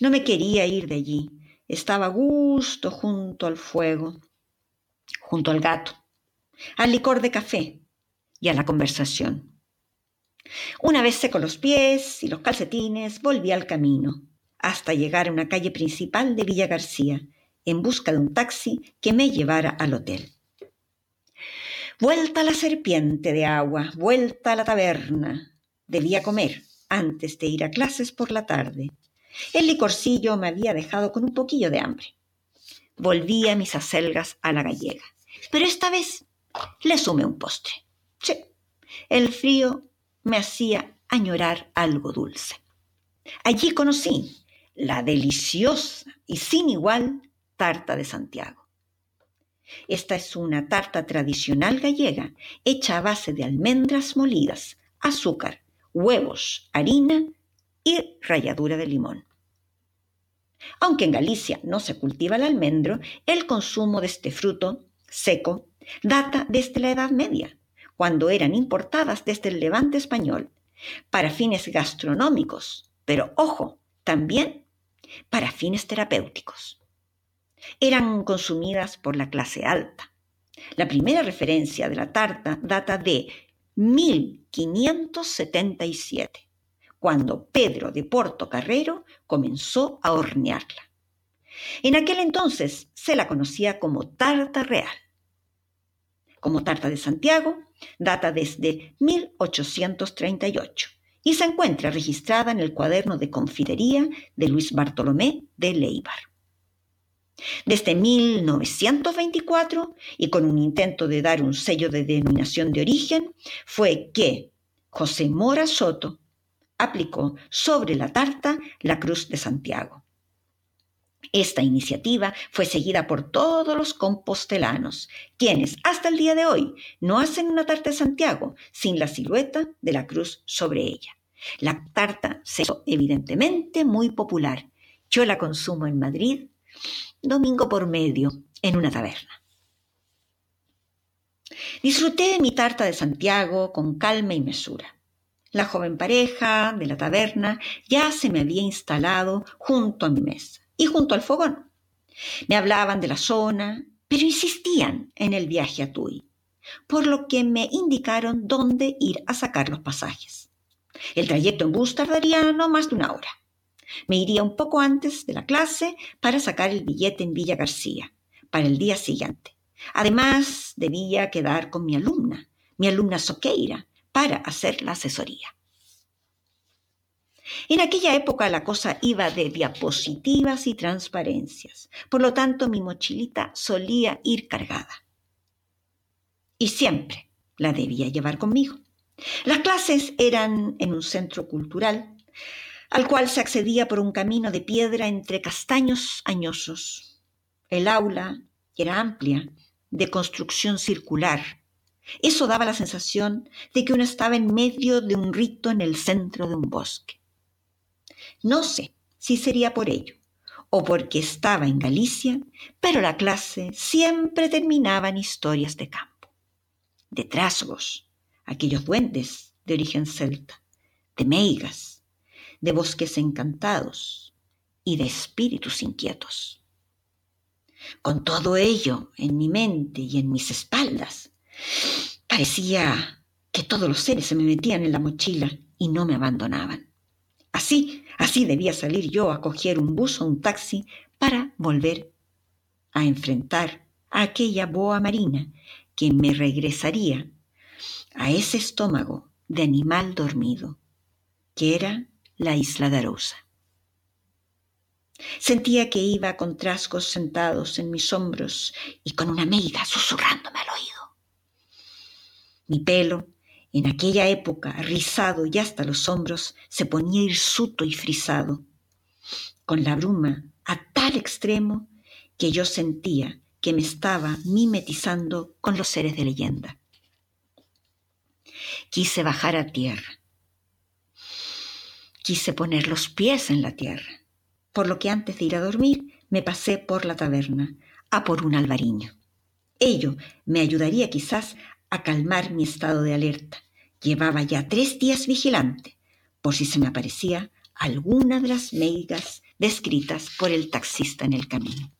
No me quería ir de allí. Estaba a gusto junto al fuego, junto al gato, al licor de café y a la conversación. Una vez seco los pies y los calcetines, volví al camino, hasta llegar a una calle principal de Villa García, en busca de un taxi que me llevara al hotel. Vuelta a la serpiente de agua, vuelta a la taberna, Debía comer antes de ir a clases por la tarde. El licorcillo me había dejado con un poquillo de hambre. Volví a mis acelgas a la gallega, pero esta vez le sumé un postre. Sí, el frío me hacía añorar algo dulce. Allí conocí la deliciosa y sin igual tarta de Santiago. Esta es una tarta tradicional gallega hecha a base de almendras molidas, azúcar, huevos, harina y ralladura de limón. Aunque en Galicia no se cultiva el almendro, el consumo de este fruto seco data desde la Edad Media, cuando eran importadas desde el levante español, para fines gastronómicos, pero ojo, también para fines terapéuticos. Eran consumidas por la clase alta. La primera referencia de la tarta data de 1577, cuando Pedro de Portocarrero comenzó a hornearla. En aquel entonces se la conocía como tarta real. Como tarta de Santiago, data desde 1838 y se encuentra registrada en el cuaderno de confitería de Luis Bartolomé de Leibar. Desde 1924, y con un intento de dar un sello de denominación de origen, fue que José Mora Soto aplicó sobre la tarta la Cruz de Santiago. Esta iniciativa fue seguida por todos los compostelanos, quienes hasta el día de hoy no hacen una tarta de Santiago sin la silueta de la cruz sobre ella. La tarta se hizo evidentemente muy popular. Yo la consumo en Madrid domingo por medio, en una taberna. Disfruté de mi tarta de Santiago con calma y mesura. La joven pareja de la taberna ya se me había instalado junto a mi mesa y junto al fogón. Me hablaban de la zona pero insistían en el viaje a Tui, por lo que me indicaron dónde ir a sacar los pasajes. El trayecto en bus tardaría no más de una hora. Me iría un poco antes de la clase para sacar el billete en Villa García, para el día siguiente. Además, debía quedar con mi alumna, mi alumna Soqueira, para hacer la asesoría. En aquella época la cosa iba de diapositivas y transparencias, por lo tanto mi mochilita solía ir cargada. Y siempre la debía llevar conmigo. Las clases eran en un centro cultural, al cual se accedía por un camino de piedra entre castaños añosos. El aula era amplia, de construcción circular. Eso daba la sensación de que uno estaba en medio de un rito en el centro de un bosque. No sé si sería por ello o porque estaba en Galicia, pero la clase siempre terminaba en historias de campo, de trasgos, aquellos duendes de origen celta, de meigas, de bosques encantados y de espíritus inquietos. Con todo ello en mi mente y en mis espaldas, parecía que todos los seres se me metían en la mochila y no me abandonaban. Así, así debía salir yo a coger un bus o un taxi para volver a enfrentar a aquella boa marina que me regresaría a ese estómago de animal dormido, que era la isla de Arousa. Sentía que iba con trasgos sentados en mis hombros y con una meiga susurrándome al oído. Mi pelo, en aquella época rizado y hasta los hombros, se ponía hirsuto y frisado, con la bruma a tal extremo que yo sentía que me estaba mimetizando con los seres de leyenda. Quise bajar a tierra Quise poner los pies en la tierra, por lo que antes de ir a dormir me pasé por la taberna, a por un albariño. Ello me ayudaría quizás a calmar mi estado de alerta. Llevaba ya tres días vigilante, por si se me aparecía alguna de las meigas descritas por el taxista en el camino.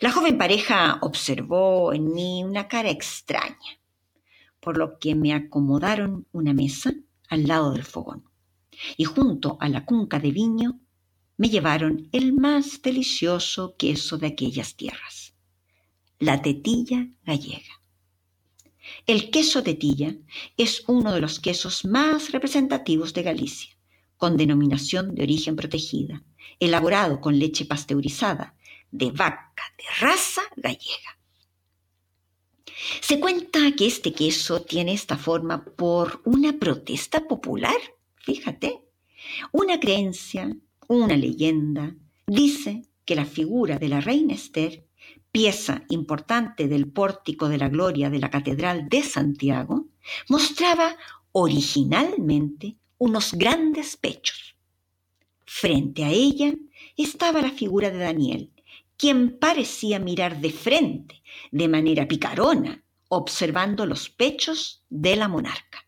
La joven pareja observó en mí una cara extraña, por lo que me acomodaron una mesa al lado del fogón y junto a la cunca de viño me llevaron el más delicioso queso de aquellas tierras, la tetilla gallega. El queso tetilla es uno de los quesos más representativos de Galicia, con denominación de origen protegida, elaborado con leche pasteurizada de vaca de raza gallega. Se cuenta que este queso tiene esta forma por una protesta popular Fíjate, una creencia, una leyenda, dice que la figura de la reina Esther, pieza importante del pórtico de la gloria de la Catedral de Santiago, mostraba originalmente unos grandes pechos. Frente a ella estaba la figura de Daniel, quien parecía mirar de frente, de manera picarona, observando los pechos de la monarca.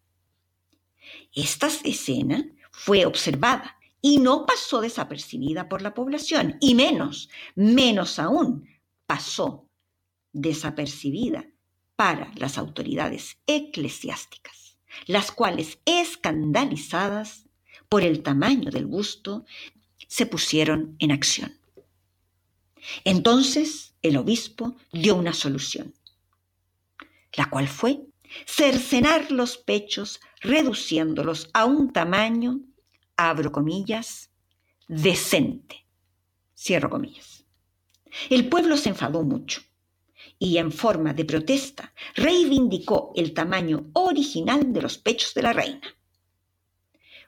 Esta escena fue observada y no pasó desapercibida por la población, y menos, menos aún, pasó desapercibida para las autoridades eclesiásticas, las cuales, escandalizadas por el tamaño del busto, se pusieron en acción. Entonces el obispo dio una solución, la cual fue cercenar los pechos reduciéndolos a un tamaño, abro comillas, decente, cierro comillas. El pueblo se enfadó mucho y en forma de protesta reivindicó el tamaño original de los pechos de la reina.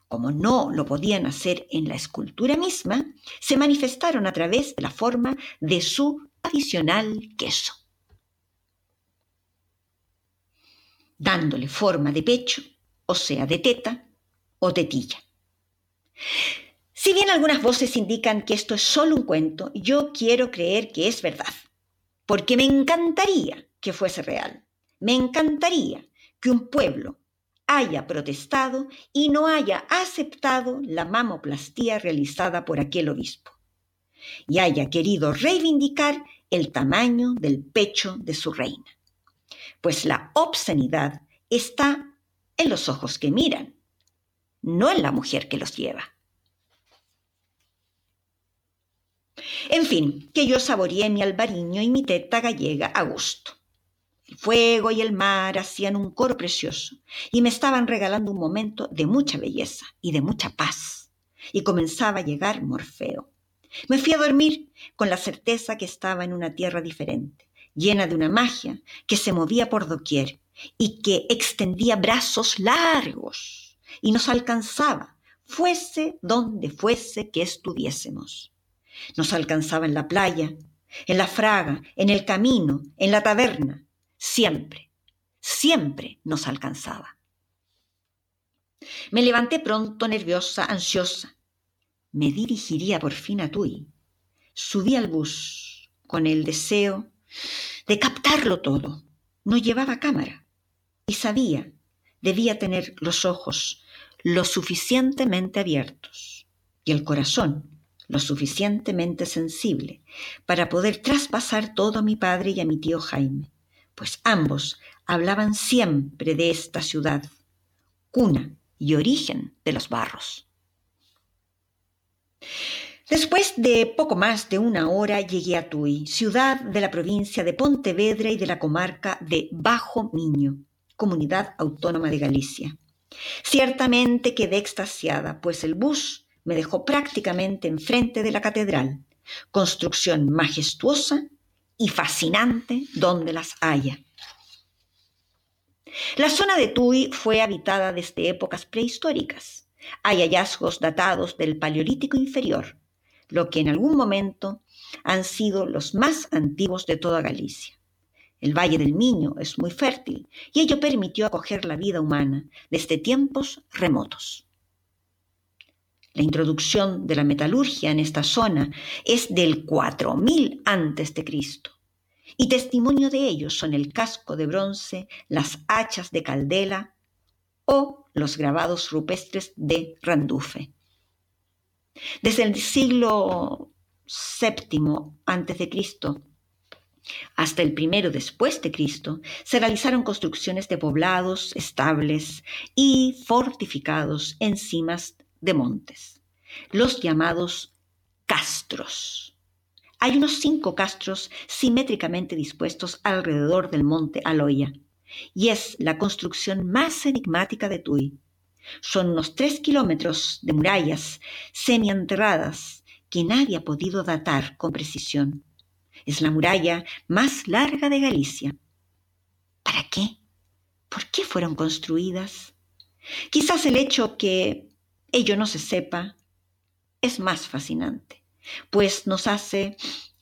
Como no lo podían hacer en la escultura misma, se manifestaron a través de la forma de su adicional queso. dándole forma de pecho, o sea, de teta o tetilla. Si bien algunas voces indican que esto es solo un cuento, yo quiero creer que es verdad, porque me encantaría que fuese real. Me encantaría que un pueblo haya protestado y no haya aceptado la mamoplastía realizada por aquel obispo y haya querido reivindicar el tamaño del pecho de su reina. Pues la obscenidad está en los ojos que miran, no en la mujer que los lleva. En fin, que yo saboreé mi albariño y mi teta gallega a gusto. El fuego y el mar hacían un coro precioso y me estaban regalando un momento de mucha belleza y de mucha paz. Y comenzaba a llegar Morfeo. Me fui a dormir con la certeza que estaba en una tierra diferente, llena de una magia que se movía por doquier y que extendía brazos largos y nos alcanzaba, fuese donde fuese que estuviésemos. Nos alcanzaba en la playa, en la fraga, en el camino, en la taberna, Siempre, siempre nos alcanzaba. Me levanté pronto, nerviosa, ansiosa. Me dirigiría por fin a Tui. Subí al bus con el deseo de captarlo todo. No llevaba cámara y sabía, debía tener los ojos lo suficientemente abiertos y el corazón lo suficientemente sensible para poder traspasar todo a mi padre y a mi tío Jaime pues ambos hablaban siempre de esta ciudad, cuna y origen de los barros. Después de poco más de una hora llegué a Tui, ciudad de la provincia de Pontevedra y de la comarca de Bajo Miño, comunidad autónoma de Galicia. Ciertamente quedé extasiada, pues el bus me dejó prácticamente enfrente de la catedral, construcción majestuosa y fascinante donde las haya. La zona de Tui fue habitada desde épocas prehistóricas. Hay hallazgos datados del Paleolítico inferior, lo que en algún momento han sido los más antiguos de toda Galicia. El Valle del Miño es muy fértil y ello permitió acoger la vida humana desde tiempos remotos. La introducción de la metalurgia en esta zona es del 4000 a.C. y testimonio de ello son el casco de bronce, las hachas de caldela o los grabados rupestres de Randufe. Desde el siglo VII a.C. hasta el primero después de Cristo, se realizaron construcciones de poblados estables y fortificados en cimas de montes, los llamados castros. Hay unos cinco castros simétricamente dispuestos alrededor del monte Aloya, y es la construcción más enigmática de Tui. Son unos tres kilómetros de murallas semienterradas que nadie ha podido datar con precisión. Es la muralla más larga de Galicia. ¿Para qué? ¿Por qué fueron construidas? Quizás el hecho que ello no se sepa, es más fascinante, pues nos hace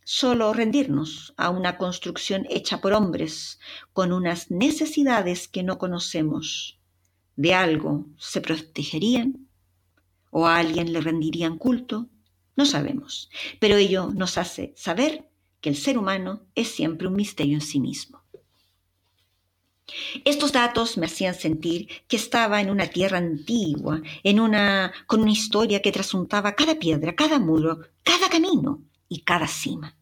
solo rendirnos a una construcción hecha por hombres con unas necesidades que no conocemos. De algo se protegerían o a alguien le rendirían culto, no sabemos, pero ello nos hace saber que el ser humano es siempre un misterio en sí mismo. Estos datos me hacían sentir que estaba en una tierra antigua, en una, con una historia que trasuntaba cada piedra, cada muro, cada camino y cada cima.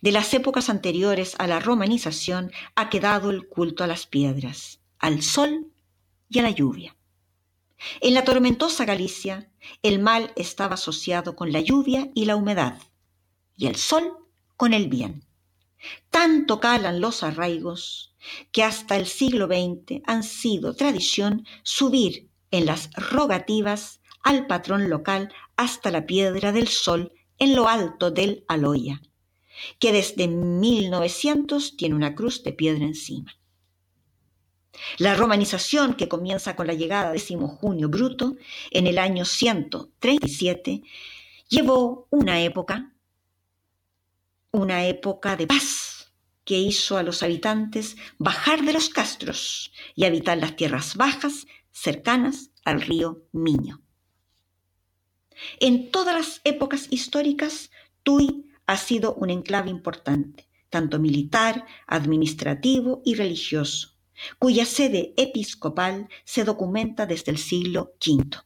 De las épocas anteriores a la romanización ha quedado el culto a las piedras, al sol y a la lluvia. En la tormentosa Galicia, el mal estaba asociado con la lluvia y la humedad, y el sol con el bien. Tanto calan los arraigos que hasta el siglo XX han sido tradición subir en las rogativas al patrón local hasta la Piedra del Sol en lo alto del Aloya, que desde 1900 tiene una cruz de piedra encima. La romanización, que comienza con la llegada de Simo Junio Bruto en el año 137, llevó una época una época de paz que hizo a los habitantes bajar de los castros y habitar las tierras bajas cercanas al río Miño. En todas las épocas históricas, Tui ha sido un enclave importante, tanto militar, administrativo y religioso, cuya sede episcopal se documenta desde el siglo V.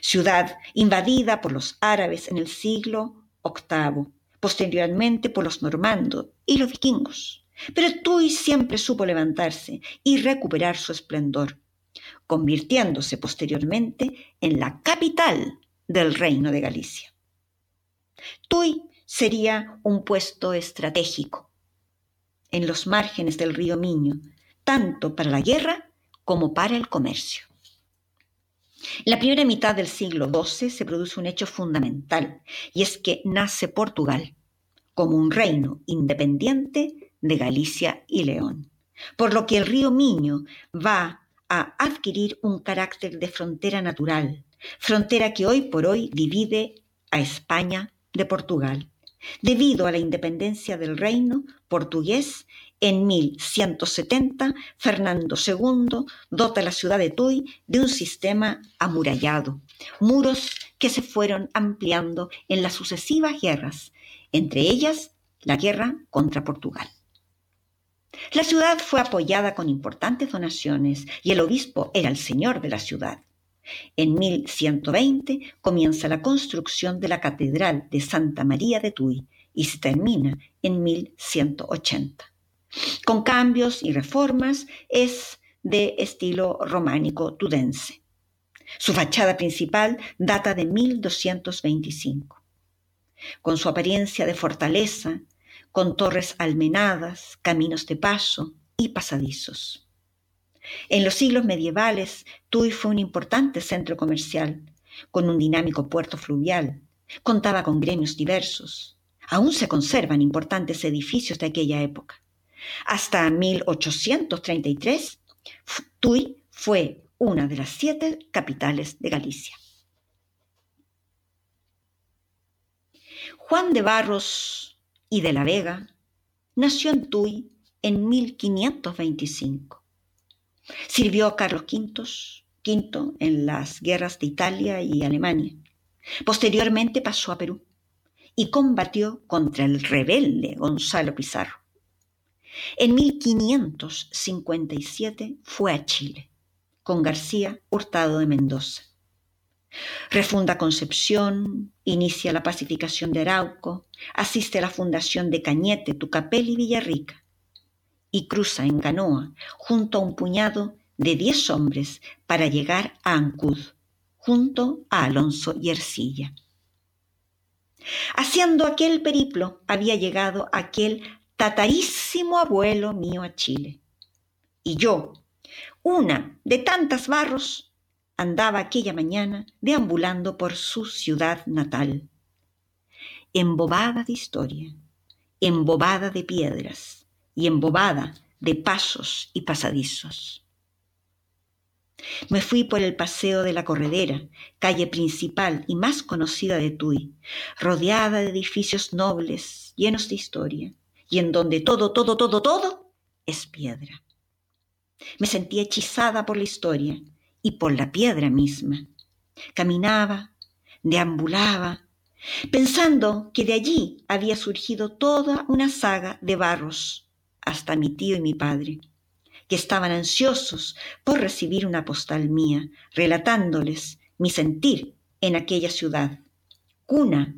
Ciudad invadida por los árabes en el siglo VIII posteriormente por los normandos y los vikingos. Pero Tui siempre supo levantarse y recuperar su esplendor, convirtiéndose posteriormente en la capital del reino de Galicia. Tui sería un puesto estratégico en los márgenes del río Miño, tanto para la guerra como para el comercio. En la primera mitad del siglo XII se produce un hecho fundamental, y es que nace Portugal como un reino independiente de Galicia y León, por lo que el río Miño va a adquirir un carácter de frontera natural, frontera que hoy por hoy divide a España de Portugal. Debido a la independencia del reino portugués, en 1170 Fernando II dota a la ciudad de Tui de un sistema amurallado, muros que se fueron ampliando en las sucesivas guerras, entre ellas la guerra contra Portugal. La ciudad fue apoyada con importantes donaciones y el obispo era el señor de la ciudad. En 1120 comienza la construcción de la Catedral de Santa María de Tui y se termina en 1180. Con cambios y reformas es de estilo románico tudense. Su fachada principal data de 1225. Con su apariencia de fortaleza, con torres almenadas, caminos de paso y pasadizos. En los siglos medievales, Tui fue un importante centro comercial, con un dinámico puerto fluvial. Contaba con gremios diversos. Aún se conservan importantes edificios de aquella época. Hasta 1833, Tui fue una de las siete capitales de Galicia. Juan de Barros y de la Vega nació en Tui en 1525. Sirvió a Carlos V, en las guerras de Italia y Alemania. Posteriormente pasó a Perú y combatió contra el rebelde Gonzalo Pizarro. En 1557 fue a Chile con García Hurtado de Mendoza. Refunda Concepción, inicia la pacificación de Arauco, asiste a la fundación de Cañete, Tucapel y Villarrica y cruza en canoa junto a un puñado de diez hombres para llegar a Ancud, junto a Alonso y Ercilla. Haciendo aquel periplo había llegado aquel tatarísimo abuelo mío a Chile. Y yo, una de tantas barros, andaba aquella mañana deambulando por su ciudad natal. Embobada de historia, embobada de piedras, y embobada de pasos y pasadizos. Me fui por el paseo de la Corredera, calle principal y más conocida de Tui, rodeada de edificios nobles, llenos de historia, y en donde todo, todo, todo, todo es piedra. Me sentí hechizada por la historia y por la piedra misma. Caminaba, deambulaba, pensando que de allí había surgido toda una saga de barros hasta mi tío y mi padre, que estaban ansiosos por recibir una postal mía, relatándoles mi sentir en aquella ciudad, cuna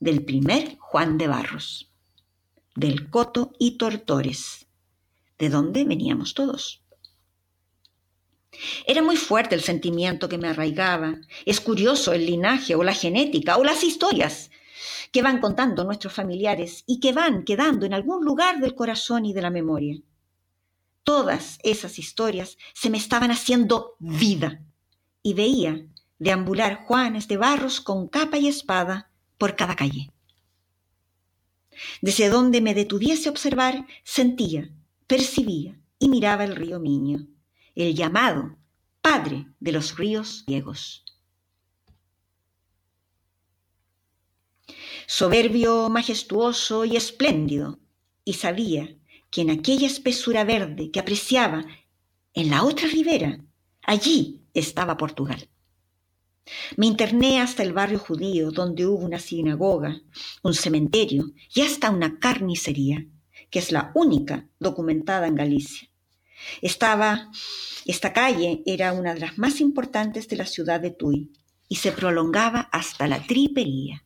del primer Juan de Barros, del Coto y Tortores, de donde veníamos todos. Era muy fuerte el sentimiento que me arraigaba. Es curioso el linaje o la genética o las historias que van contando nuestros familiares y que van quedando en algún lugar del corazón y de la memoria. Todas esas historias se me estaban haciendo vida y veía deambular Juanes de Barros con capa y espada por cada calle. Desde donde me detuviese a observar, sentía, percibía y miraba el río Miño, el llamado padre de los ríos griegos. soberbio, majestuoso y espléndido, y sabía que en aquella espesura verde que apreciaba en la otra ribera, allí estaba Portugal. Me interné hasta el barrio judío, donde hubo una sinagoga, un cementerio y hasta una carnicería, que es la única documentada en Galicia. Estaba, esta calle era una de las más importantes de la ciudad de Tui y se prolongaba hasta la tripería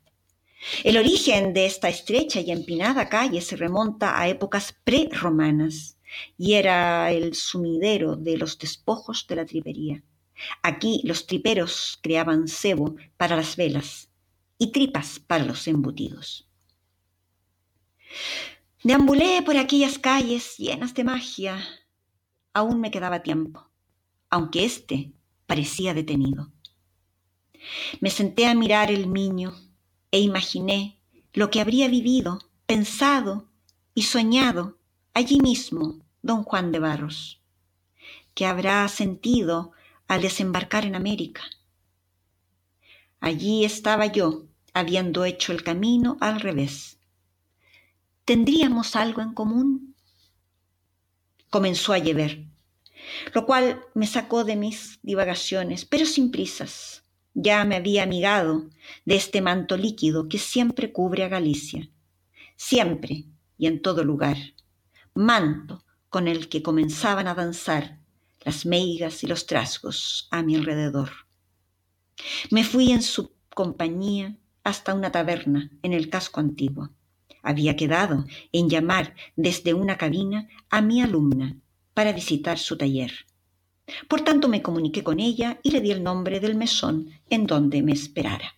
El origen de esta estrecha y empinada calle se remonta a épocas preromanas y era el sumidero de los despojos de la tripería. Aquí los triperos creaban cebo para las velas y tripas para los embutidos. Deambulé por aquellas calles llenas de magia. Aún me quedaba tiempo, aunque éste parecía detenido. Me senté a mirar el niño e imaginé lo que habría vivido, pensado y soñado allí mismo don Juan de Barros, que habrá sentido al desembarcar en América. Allí estaba yo, habiendo hecho el camino al revés. ¿Tendríamos algo en común? Comenzó a llover, lo cual me sacó de mis divagaciones, pero sin prisas. Ya me había amigado de este manto líquido que siempre cubre a Galicia, siempre y en todo lugar, manto con el que comenzaban a danzar las meigas y los trasgos a mi alrededor. Me fui en su compañía hasta una taberna en el casco antiguo. Había quedado en llamar desde una cabina a mi alumna para visitar su taller. Por tanto me comuniqué con ella y le di el nombre del mesón en donde me esperara.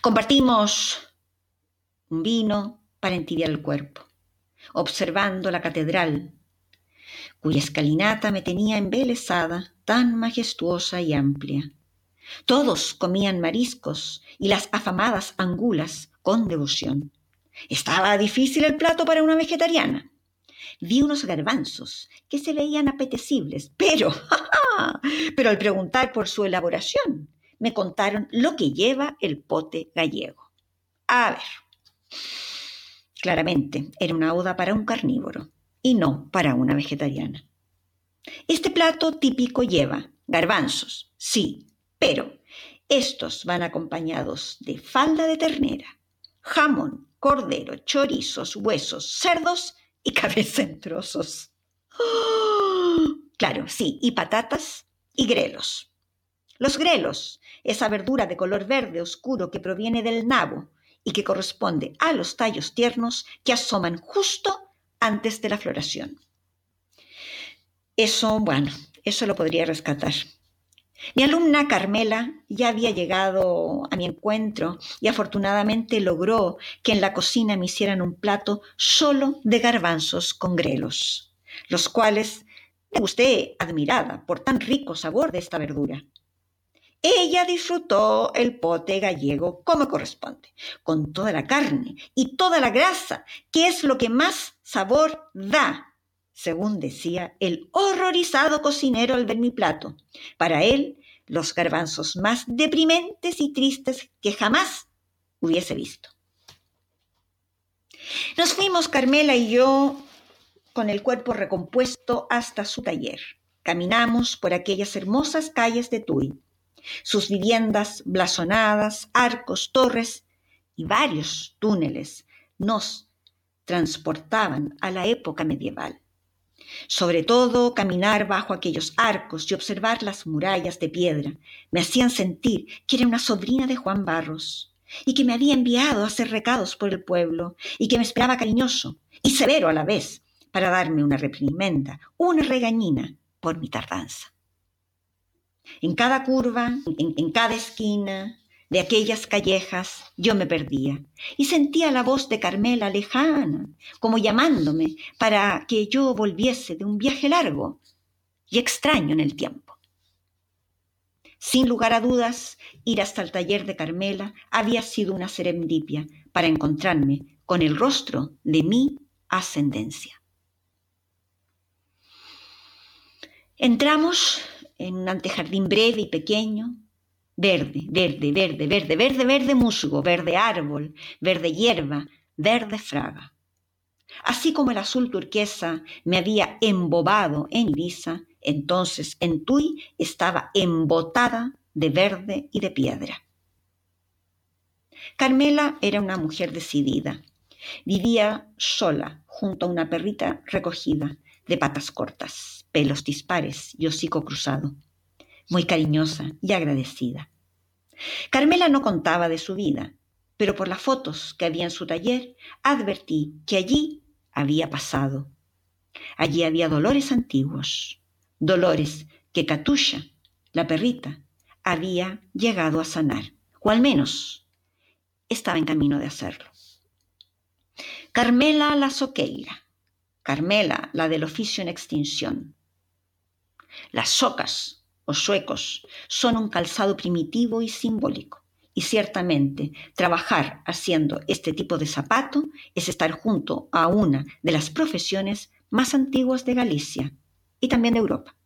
Compartimos un vino para entibiar el cuerpo, observando la catedral, cuya escalinata me tenía embelesada, tan majestuosa y amplia. Todos comían mariscos y las afamadas angulas con devoción. Estaba difícil el plato para una vegetariana. Vi unos garbanzos que se veían apetecibles, pero, pero al preguntar por su elaboración, me contaron lo que lleva el pote gallego. A ver, claramente era una oda para un carnívoro y no para una vegetariana. Este plato típico lleva garbanzos, sí, pero estos van acompañados de falda de ternera, jamón, cordero, chorizos, huesos, cerdos y cabeza en trozos. Claro, sí, y patatas y grelos. Los grelos, esa verdura de color verde oscuro que proviene del nabo y que corresponde a los tallos tiernos que asoman justo antes de la floración. Eso, bueno, eso lo podría rescatar. Mi alumna Carmela ya había llegado a mi encuentro y afortunadamente logró que en la cocina me hicieran un plato solo de garbanzos con grelos, los cuales gusté admirada por tan rico sabor de esta verdura. Ella disfrutó el pote gallego como corresponde, con toda la carne y toda la grasa, que es lo que más sabor da según decía el horrorizado cocinero al ver mi plato. Para él, los garbanzos más deprimentes y tristes que jamás hubiese visto. Nos fuimos, Carmela y yo, con el cuerpo recompuesto hasta su taller. Caminamos por aquellas hermosas calles de Tui, sus viviendas blasonadas, arcos, torres y varios túneles nos transportaban a la época medieval. Sobre todo, caminar bajo aquellos arcos y observar las murallas de piedra me hacían sentir que era una sobrina de Juan Barros y que me había enviado a hacer recados por el pueblo y que me esperaba cariñoso y severo a la vez para darme una reprimenda, una regañina por mi tardanza. En cada curva, en, cada esquina, de aquellas callejas yo me perdía y sentía la voz de Carmela lejana, como llamándome para que yo volviese de un viaje largo y extraño en el tiempo. Sin lugar a dudas, ir hasta el taller de Carmela había sido una serendipia para encontrarme con el rostro de mi ascendencia. Entramos en un antejardín breve y pequeño, Verde, verde, verde, verde, verde, verde musgo, verde árbol, verde hierba, verde fraga. Así como el azul turquesa me había embobado en Ibiza, entonces en Tui estaba embotada de verde y de piedra. Carmela era una mujer decidida. Vivía sola junto a una perrita recogida, de patas cortas, pelos dispares y hocico cruzado muy cariñosa y agradecida. Carmela no contaba de su vida, pero por las fotos que había en su taller advertí que allí había pasado. Allí había dolores antiguos, dolores que Katusha, la perrita, había llegado a sanar, o al menos estaba en camino de hacerlo. Carmela la soqueira, Carmela la del oficio en extinción. Las socas o suecos son un calzado primitivo y simbólico. Y ciertamente trabajar haciendo este tipo de zapato es estar junto a una de las profesiones más antiguas de Galicia y también de Europa.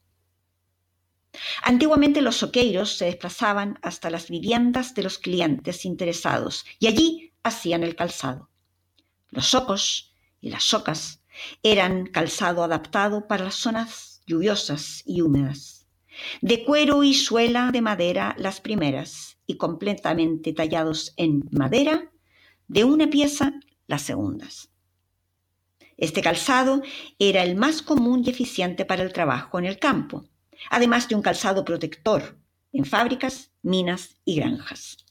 Antiguamente los soqueiros se desplazaban hasta las viviendas de los clientes interesados y allí hacían el calzado. Los socos y las socas eran calzado adaptado para las zonas lluviosas y húmedas. De cuero y suela de madera las primeras y completamente tallados en madera de una pieza las segundas. Este calzado era el más común y eficiente para el trabajo en el campo, además de un calzado protector en fábricas, minas y granjas.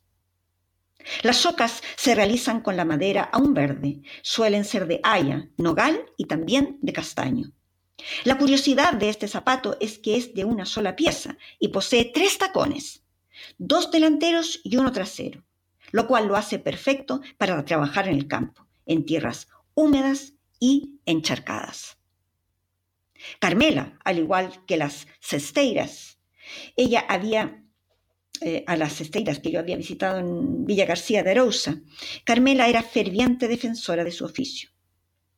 Las socas se realizan con la madera aún verde, suelen ser de haya, nogal y también de castaño. La curiosidad de este zapato es que es de una sola pieza y posee tres tacones, dos delanteros y uno trasero, lo cual lo hace perfecto para trabajar en el campo, en tierras húmedas y encharcadas. Carmela, al igual que las cesteiras, ella había eh, a las cesteiras que yo había visitado en Villa García de Arousa, Carmela era ferviente defensora de su oficio.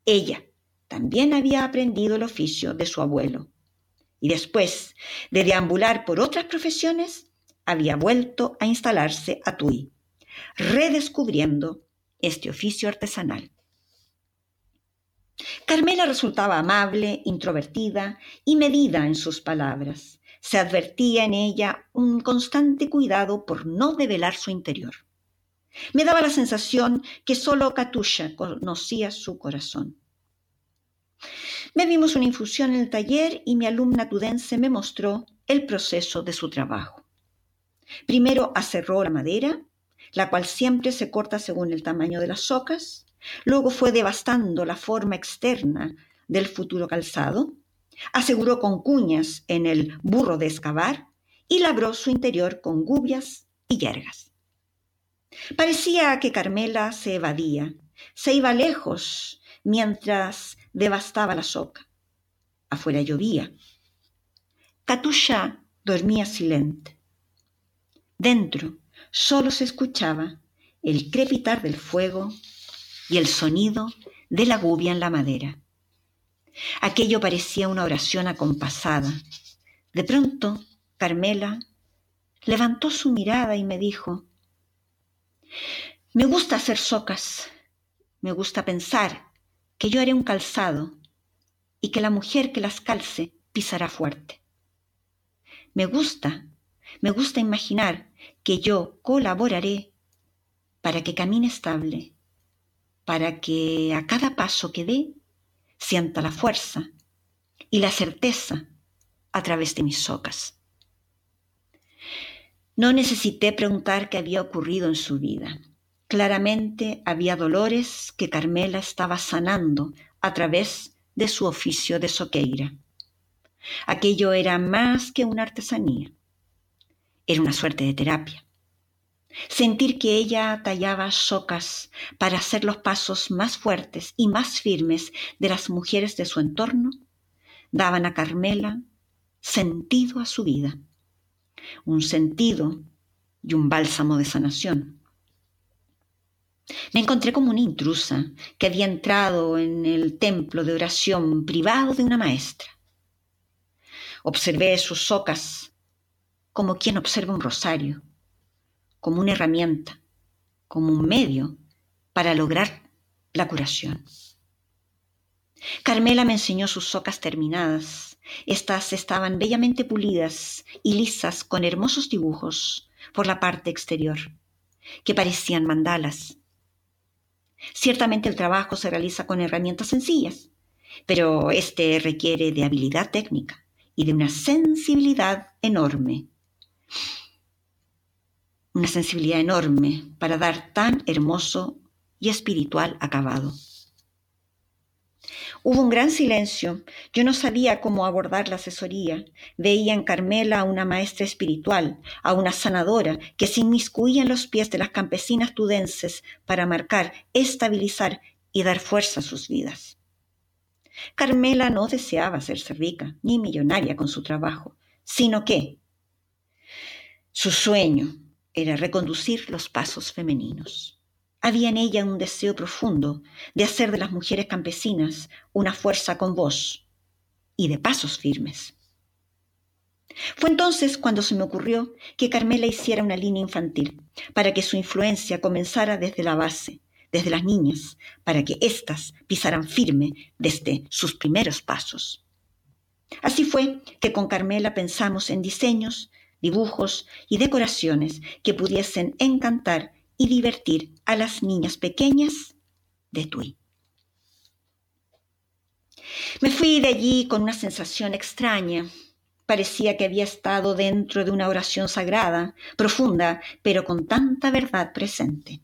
Ella también había aprendido el oficio de su abuelo y después de deambular por otras profesiones, había vuelto a instalarse a Tui, redescubriendo este oficio artesanal. Carmela resultaba amable, introvertida y medida en sus palabras. Se advertía en ella un constante cuidado por no develar su interior. Me daba la sensación que solo Katusha conocía su corazón. Bebimos una infusión en el taller y mi alumna tudense me mostró el proceso de su trabajo. Primero aserró la madera, la cual siempre se corta según el tamaño de las socas, Luego fue devastando la forma externa del futuro calzado, aseguró con cuñas en el burro de excavar y labró su interior con gubias y yergas. Parecía que Carmela se evadía, se iba lejos mientras devastaba la soca. Afuera llovía. Katusha dormía silente. Dentro solo se escuchaba el crepitar del fuego y el sonido de la gubia en la madera. Aquello parecía una oración acompasada. De pronto, Carmela levantó su mirada y me dijo, me gusta hacer socas, me gusta pensar que yo haré un calzado y que la mujer que las calce pisará fuerte. Me gusta, me gusta imaginar que yo colaboraré para que camine estable para que a cada paso que dé sienta la fuerza y la certeza a través de mis socas. No necesité preguntar qué había ocurrido en su vida. Claramente había dolores que Carmela estaba sanando a través de su oficio de soqueira. Aquello era más que una artesanía, era una suerte de terapia. Sentir que ella tallaba socas para hacer los pasos más fuertes y más firmes de las mujeres de su entorno, daban a Carmela sentido a su vida, un sentido y un bálsamo de sanación. Me encontré como una intrusa que había entrado en el templo de oración privado de una maestra. Observé sus socas como quien observa un rosario como una herramienta, como un medio para lograr la curación. Carmela me enseñó sus socas terminadas. Estas estaban bellamente pulidas y lisas con hermosos dibujos por la parte exterior, que parecían mandalas. Ciertamente el trabajo se realiza con herramientas sencillas, pero este requiere de habilidad técnica y de una sensibilidad enorme. una sensibilidad enorme para dar tan hermoso y espiritual acabado. Hubo un gran silencio. Yo no sabía cómo abordar la asesoría. Veía en Carmela a una maestra espiritual, a una sanadora que se inmiscuía en los pies de las campesinas tudenses para marcar, estabilizar y dar fuerza a sus vidas. Carmela no deseaba hacerse rica ni millonaria con su trabajo, sino que su sueño era reconducir los pasos femeninos. Había en ella un deseo profundo de hacer de las mujeres campesinas una fuerza con voz y de pasos firmes. Fue entonces cuando se me ocurrió que Carmela hiciera una línea infantil, para que su influencia comenzara desde la base, desde las niñas, para que éstas pisaran firme desde sus primeros pasos. Así fue que con Carmela pensamos en diseños, dibujos y decoraciones que pudiesen encantar y divertir a las niñas pequeñas de Tui. Me fui de allí con una sensación extraña. Parecía que había estado dentro de una oración sagrada, profunda, pero con tanta verdad presente.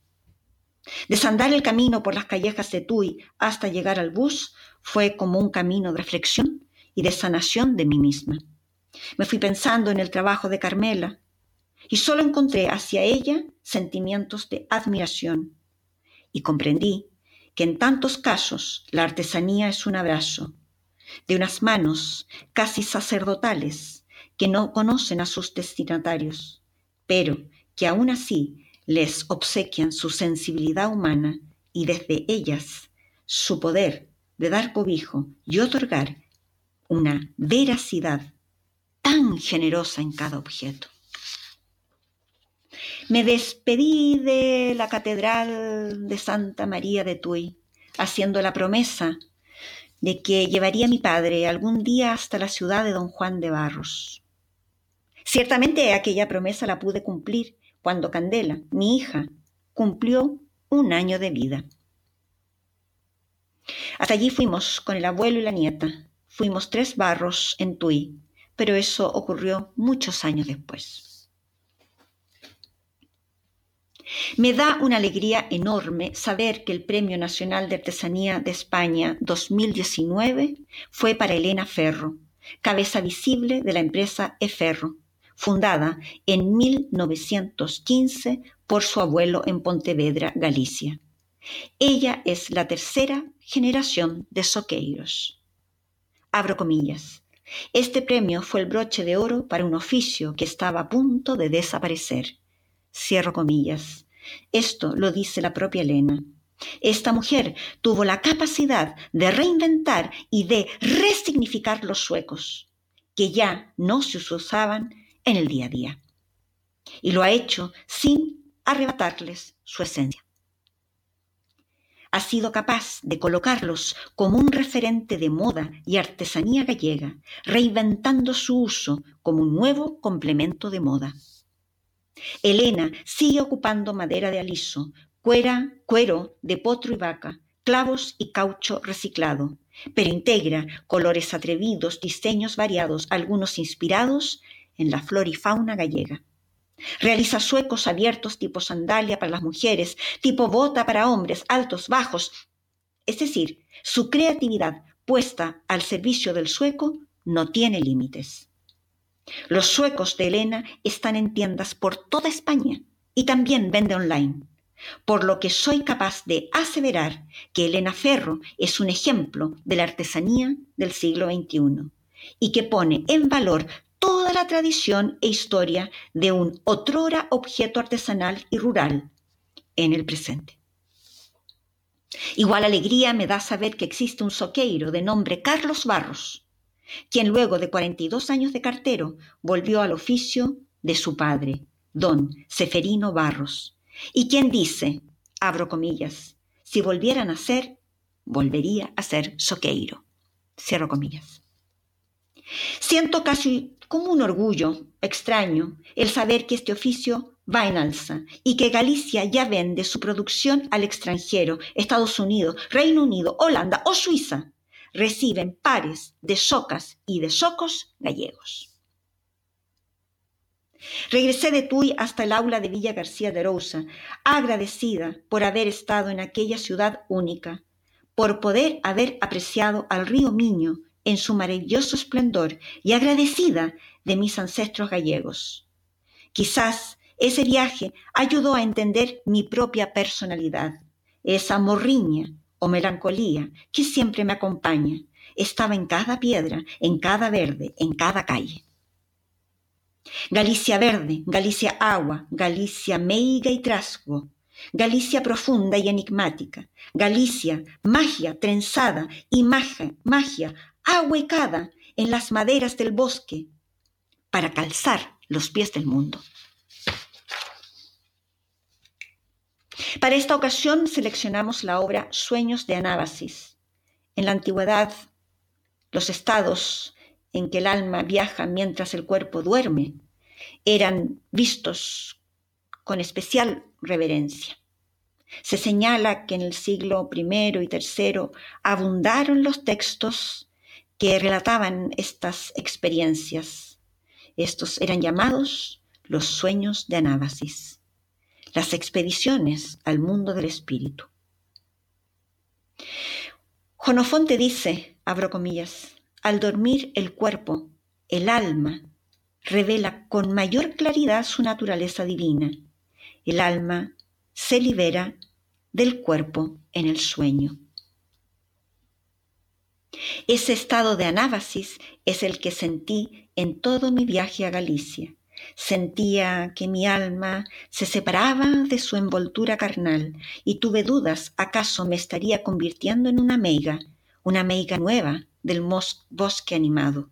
Desandar el camino por las callejas de Tui hasta llegar al bus fue como un camino de reflexión y de sanación de mí misma. Me fui pensando en el trabajo de Carmela y solo encontré hacia ella sentimientos de admiración y comprendí que en tantos casos la artesanía es un abrazo de unas manos casi sacerdotales que no conocen a sus destinatarios, pero que aún así les obsequian su sensibilidad humana y desde ellas su poder de dar cobijo y otorgar una veracidad tan generosa en cada objeto. Me despedí de la Catedral de Santa María de Tui, haciendo la promesa de que llevaría a mi padre algún día hasta la ciudad de don Juan de Barros. Ciertamente aquella promesa la pude cumplir cuando Candela, mi hija, cumplió un año de vida. Hasta allí fuimos con el abuelo y la nieta. Fuimos tres barros en Tui, pero eso ocurrió muchos años después. Me da una alegría enorme saber que el Premio Nacional de Artesanía de España 2019 fue para Elena Ferro, cabeza visible de la empresa Eferro, fundada en 1915 por su abuelo en Pontevedra, Galicia. Ella es la tercera generación de soqueiros. Abro comillas. Este premio fue el broche de oro para un oficio que estaba a punto de desaparecer. Cierro comillas. Esto lo dice la propia Elena. Esta mujer tuvo la capacidad de reinventar y de resignificar los suecos, que ya no se usaban en el día a día. Y lo ha hecho sin arrebatarles su esencia. Ha sido capaz de colocarlos como un referente de moda y artesanía gallega, reinventando su uso como un nuevo complemento de moda. Elena sigue ocupando madera de aliso, cuera, cuero de potro y vaca, clavos y caucho reciclado, pero integra colores atrevidos, diseños variados, algunos inspirados en la flora y fauna gallega. Realiza suecos abiertos tipo sandalia para las mujeres, tipo bota para hombres, altos, bajos. Es decir, su creatividad puesta al servicio del sueco no tiene límites. Los suecos de Elena están en tiendas por toda España y también vende online, por lo que soy capaz de aseverar que Elena Ferro es un ejemplo de la artesanía del siglo XXI y que pone en valor toda la tradición e historia de un otrora objeto artesanal y rural en el presente. Igual alegría me da saber que existe un soqueiro de nombre Carlos Barros, quien luego de 42 años de cartero volvió al oficio de su padre, don Seferino Barros, y quien dice, abro comillas, si volvieran a ser, volvería a ser soqueiro. Cierro comillas. Siento casi como un orgullo extraño el saber que este oficio va en alza y que Galicia ya vende su producción al extranjero, Estados Unidos, Reino Unido, Holanda o Suiza. Reciben pares de socas y de socos gallegos. Regresé de Tui hasta el aula de Villa García de Rousa, agradecida por haber estado en aquella ciudad única, por poder haber apreciado al río Miño en su maravilloso esplendor y agradecida de mis ancestros gallegos. Quizás ese viaje ayudó a entender mi propia personalidad, esa morriña o melancolía que siempre me acompaña. Estaba en cada piedra, en cada verde, en cada calle. Galicia verde, Galicia agua, Galicia meiga y trasgo, Galicia profunda y enigmática, Galicia magia trenzada y magia, magia ahuecada en las maderas del bosque para calzar los pies del mundo. Para esta ocasión seleccionamos la obra Sueños de Anábasis. En la antigüedad, los estados en que el alma viaja mientras el cuerpo duerme eran vistos con especial reverencia. Se señala que en el siglo I y III abundaron los textos que relataban estas experiencias. Estos eran llamados los sueños de Anábasis las expediciones al mundo del espíritu. Jonofonte dice, abro comillas, al dormir el cuerpo, el alma, revela con mayor claridad su naturaleza divina. El alma se libera del cuerpo en el sueño. Ese estado de anábasis es el que sentí en todo mi viaje a Galicia. Sentía que mi alma se separaba de su envoltura carnal y tuve dudas acaso me estaría convirtiendo en una meiga, una meiga nueva del bosque animado.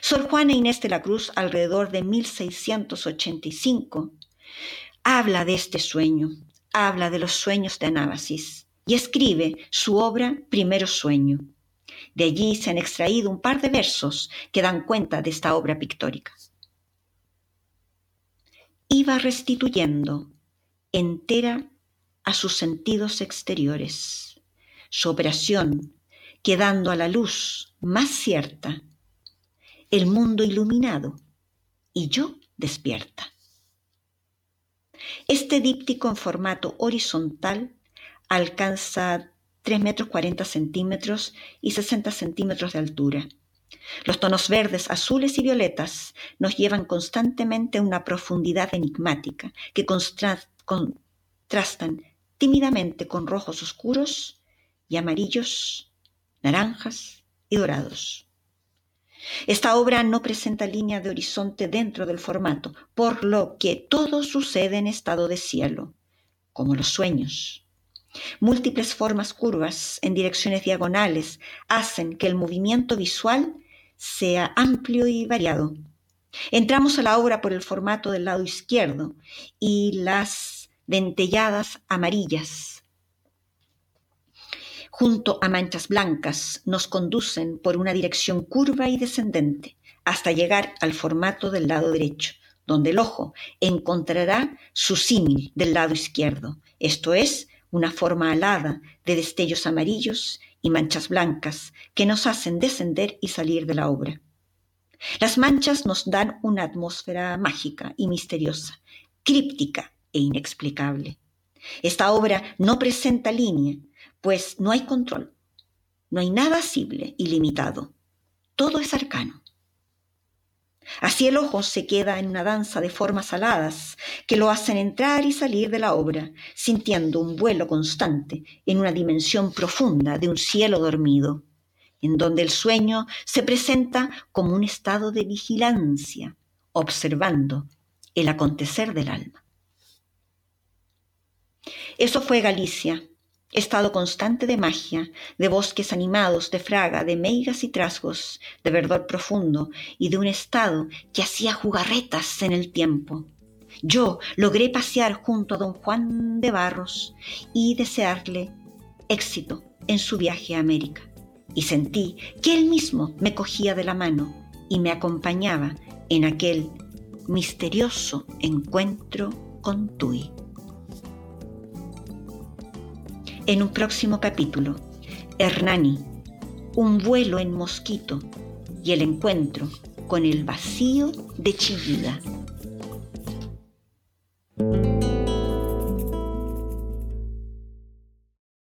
Sor Juana Inés de la Cruz, alrededor de 1685, habla de este sueño, habla de los sueños de Anábasis y escribe su obra Primero Sueño. De allí se han extraído un par de versos que dan cuenta de esta obra pictórica. Iba restituyendo entera a sus sentidos exteriores su operación, quedando a la luz más cierta, el mundo iluminado y yo despierta. Este díptico en formato horizontal alcanza 3 metros 40 centímetros y 60 centímetros de altura. Los tonos verdes, azules y violetas nos llevan constantemente a una profundidad enigmática que contrastan tímidamente con rojos oscuros y amarillos, naranjas y dorados. Esta obra no presenta línea de horizonte dentro del formato, por lo que todo sucede en estado de cielo, como los sueños. Múltiples formas curvas en direcciones diagonales hacen que el movimiento visual sea amplio y variado. Entramos a la obra por el formato del lado izquierdo y las dentelladas amarillas junto a manchas blancas nos conducen por una dirección curva y descendente hasta llegar al formato del lado derecho, donde el ojo encontrará su símil del lado izquierdo, esto es, una forma alada de destellos amarillos y manchas blancas que nos hacen descender y salir de la obra. Las manchas nos dan una atmósfera mágica y misteriosa, críptica e inexplicable. Esta obra no presenta línea, pues no hay control, no hay nada asible y limitado. Todo es arcano. Así el ojo se queda en una danza de formas aladas que lo hacen entrar y salir de la obra, sintiendo un vuelo constante en una dimensión profunda de un cielo dormido, en donde el sueño se presenta como un estado de vigilancia, observando el acontecer del alma. Eso fue Galicia, estado constante de magia, de bosques animados, de fraga, de meigas y trasgos, de verdor profundo y de un estado que hacía jugarretas en el tiempo. Yo logré pasear junto a don Juan de Barros y desearle éxito en su viaje a América. Y sentí que él mismo me cogía de la mano y me acompañaba en aquel misterioso encuentro con Tui en un próximo capítulo. Hernani, un vuelo en mosquito y el encuentro con el vacío de Chillida.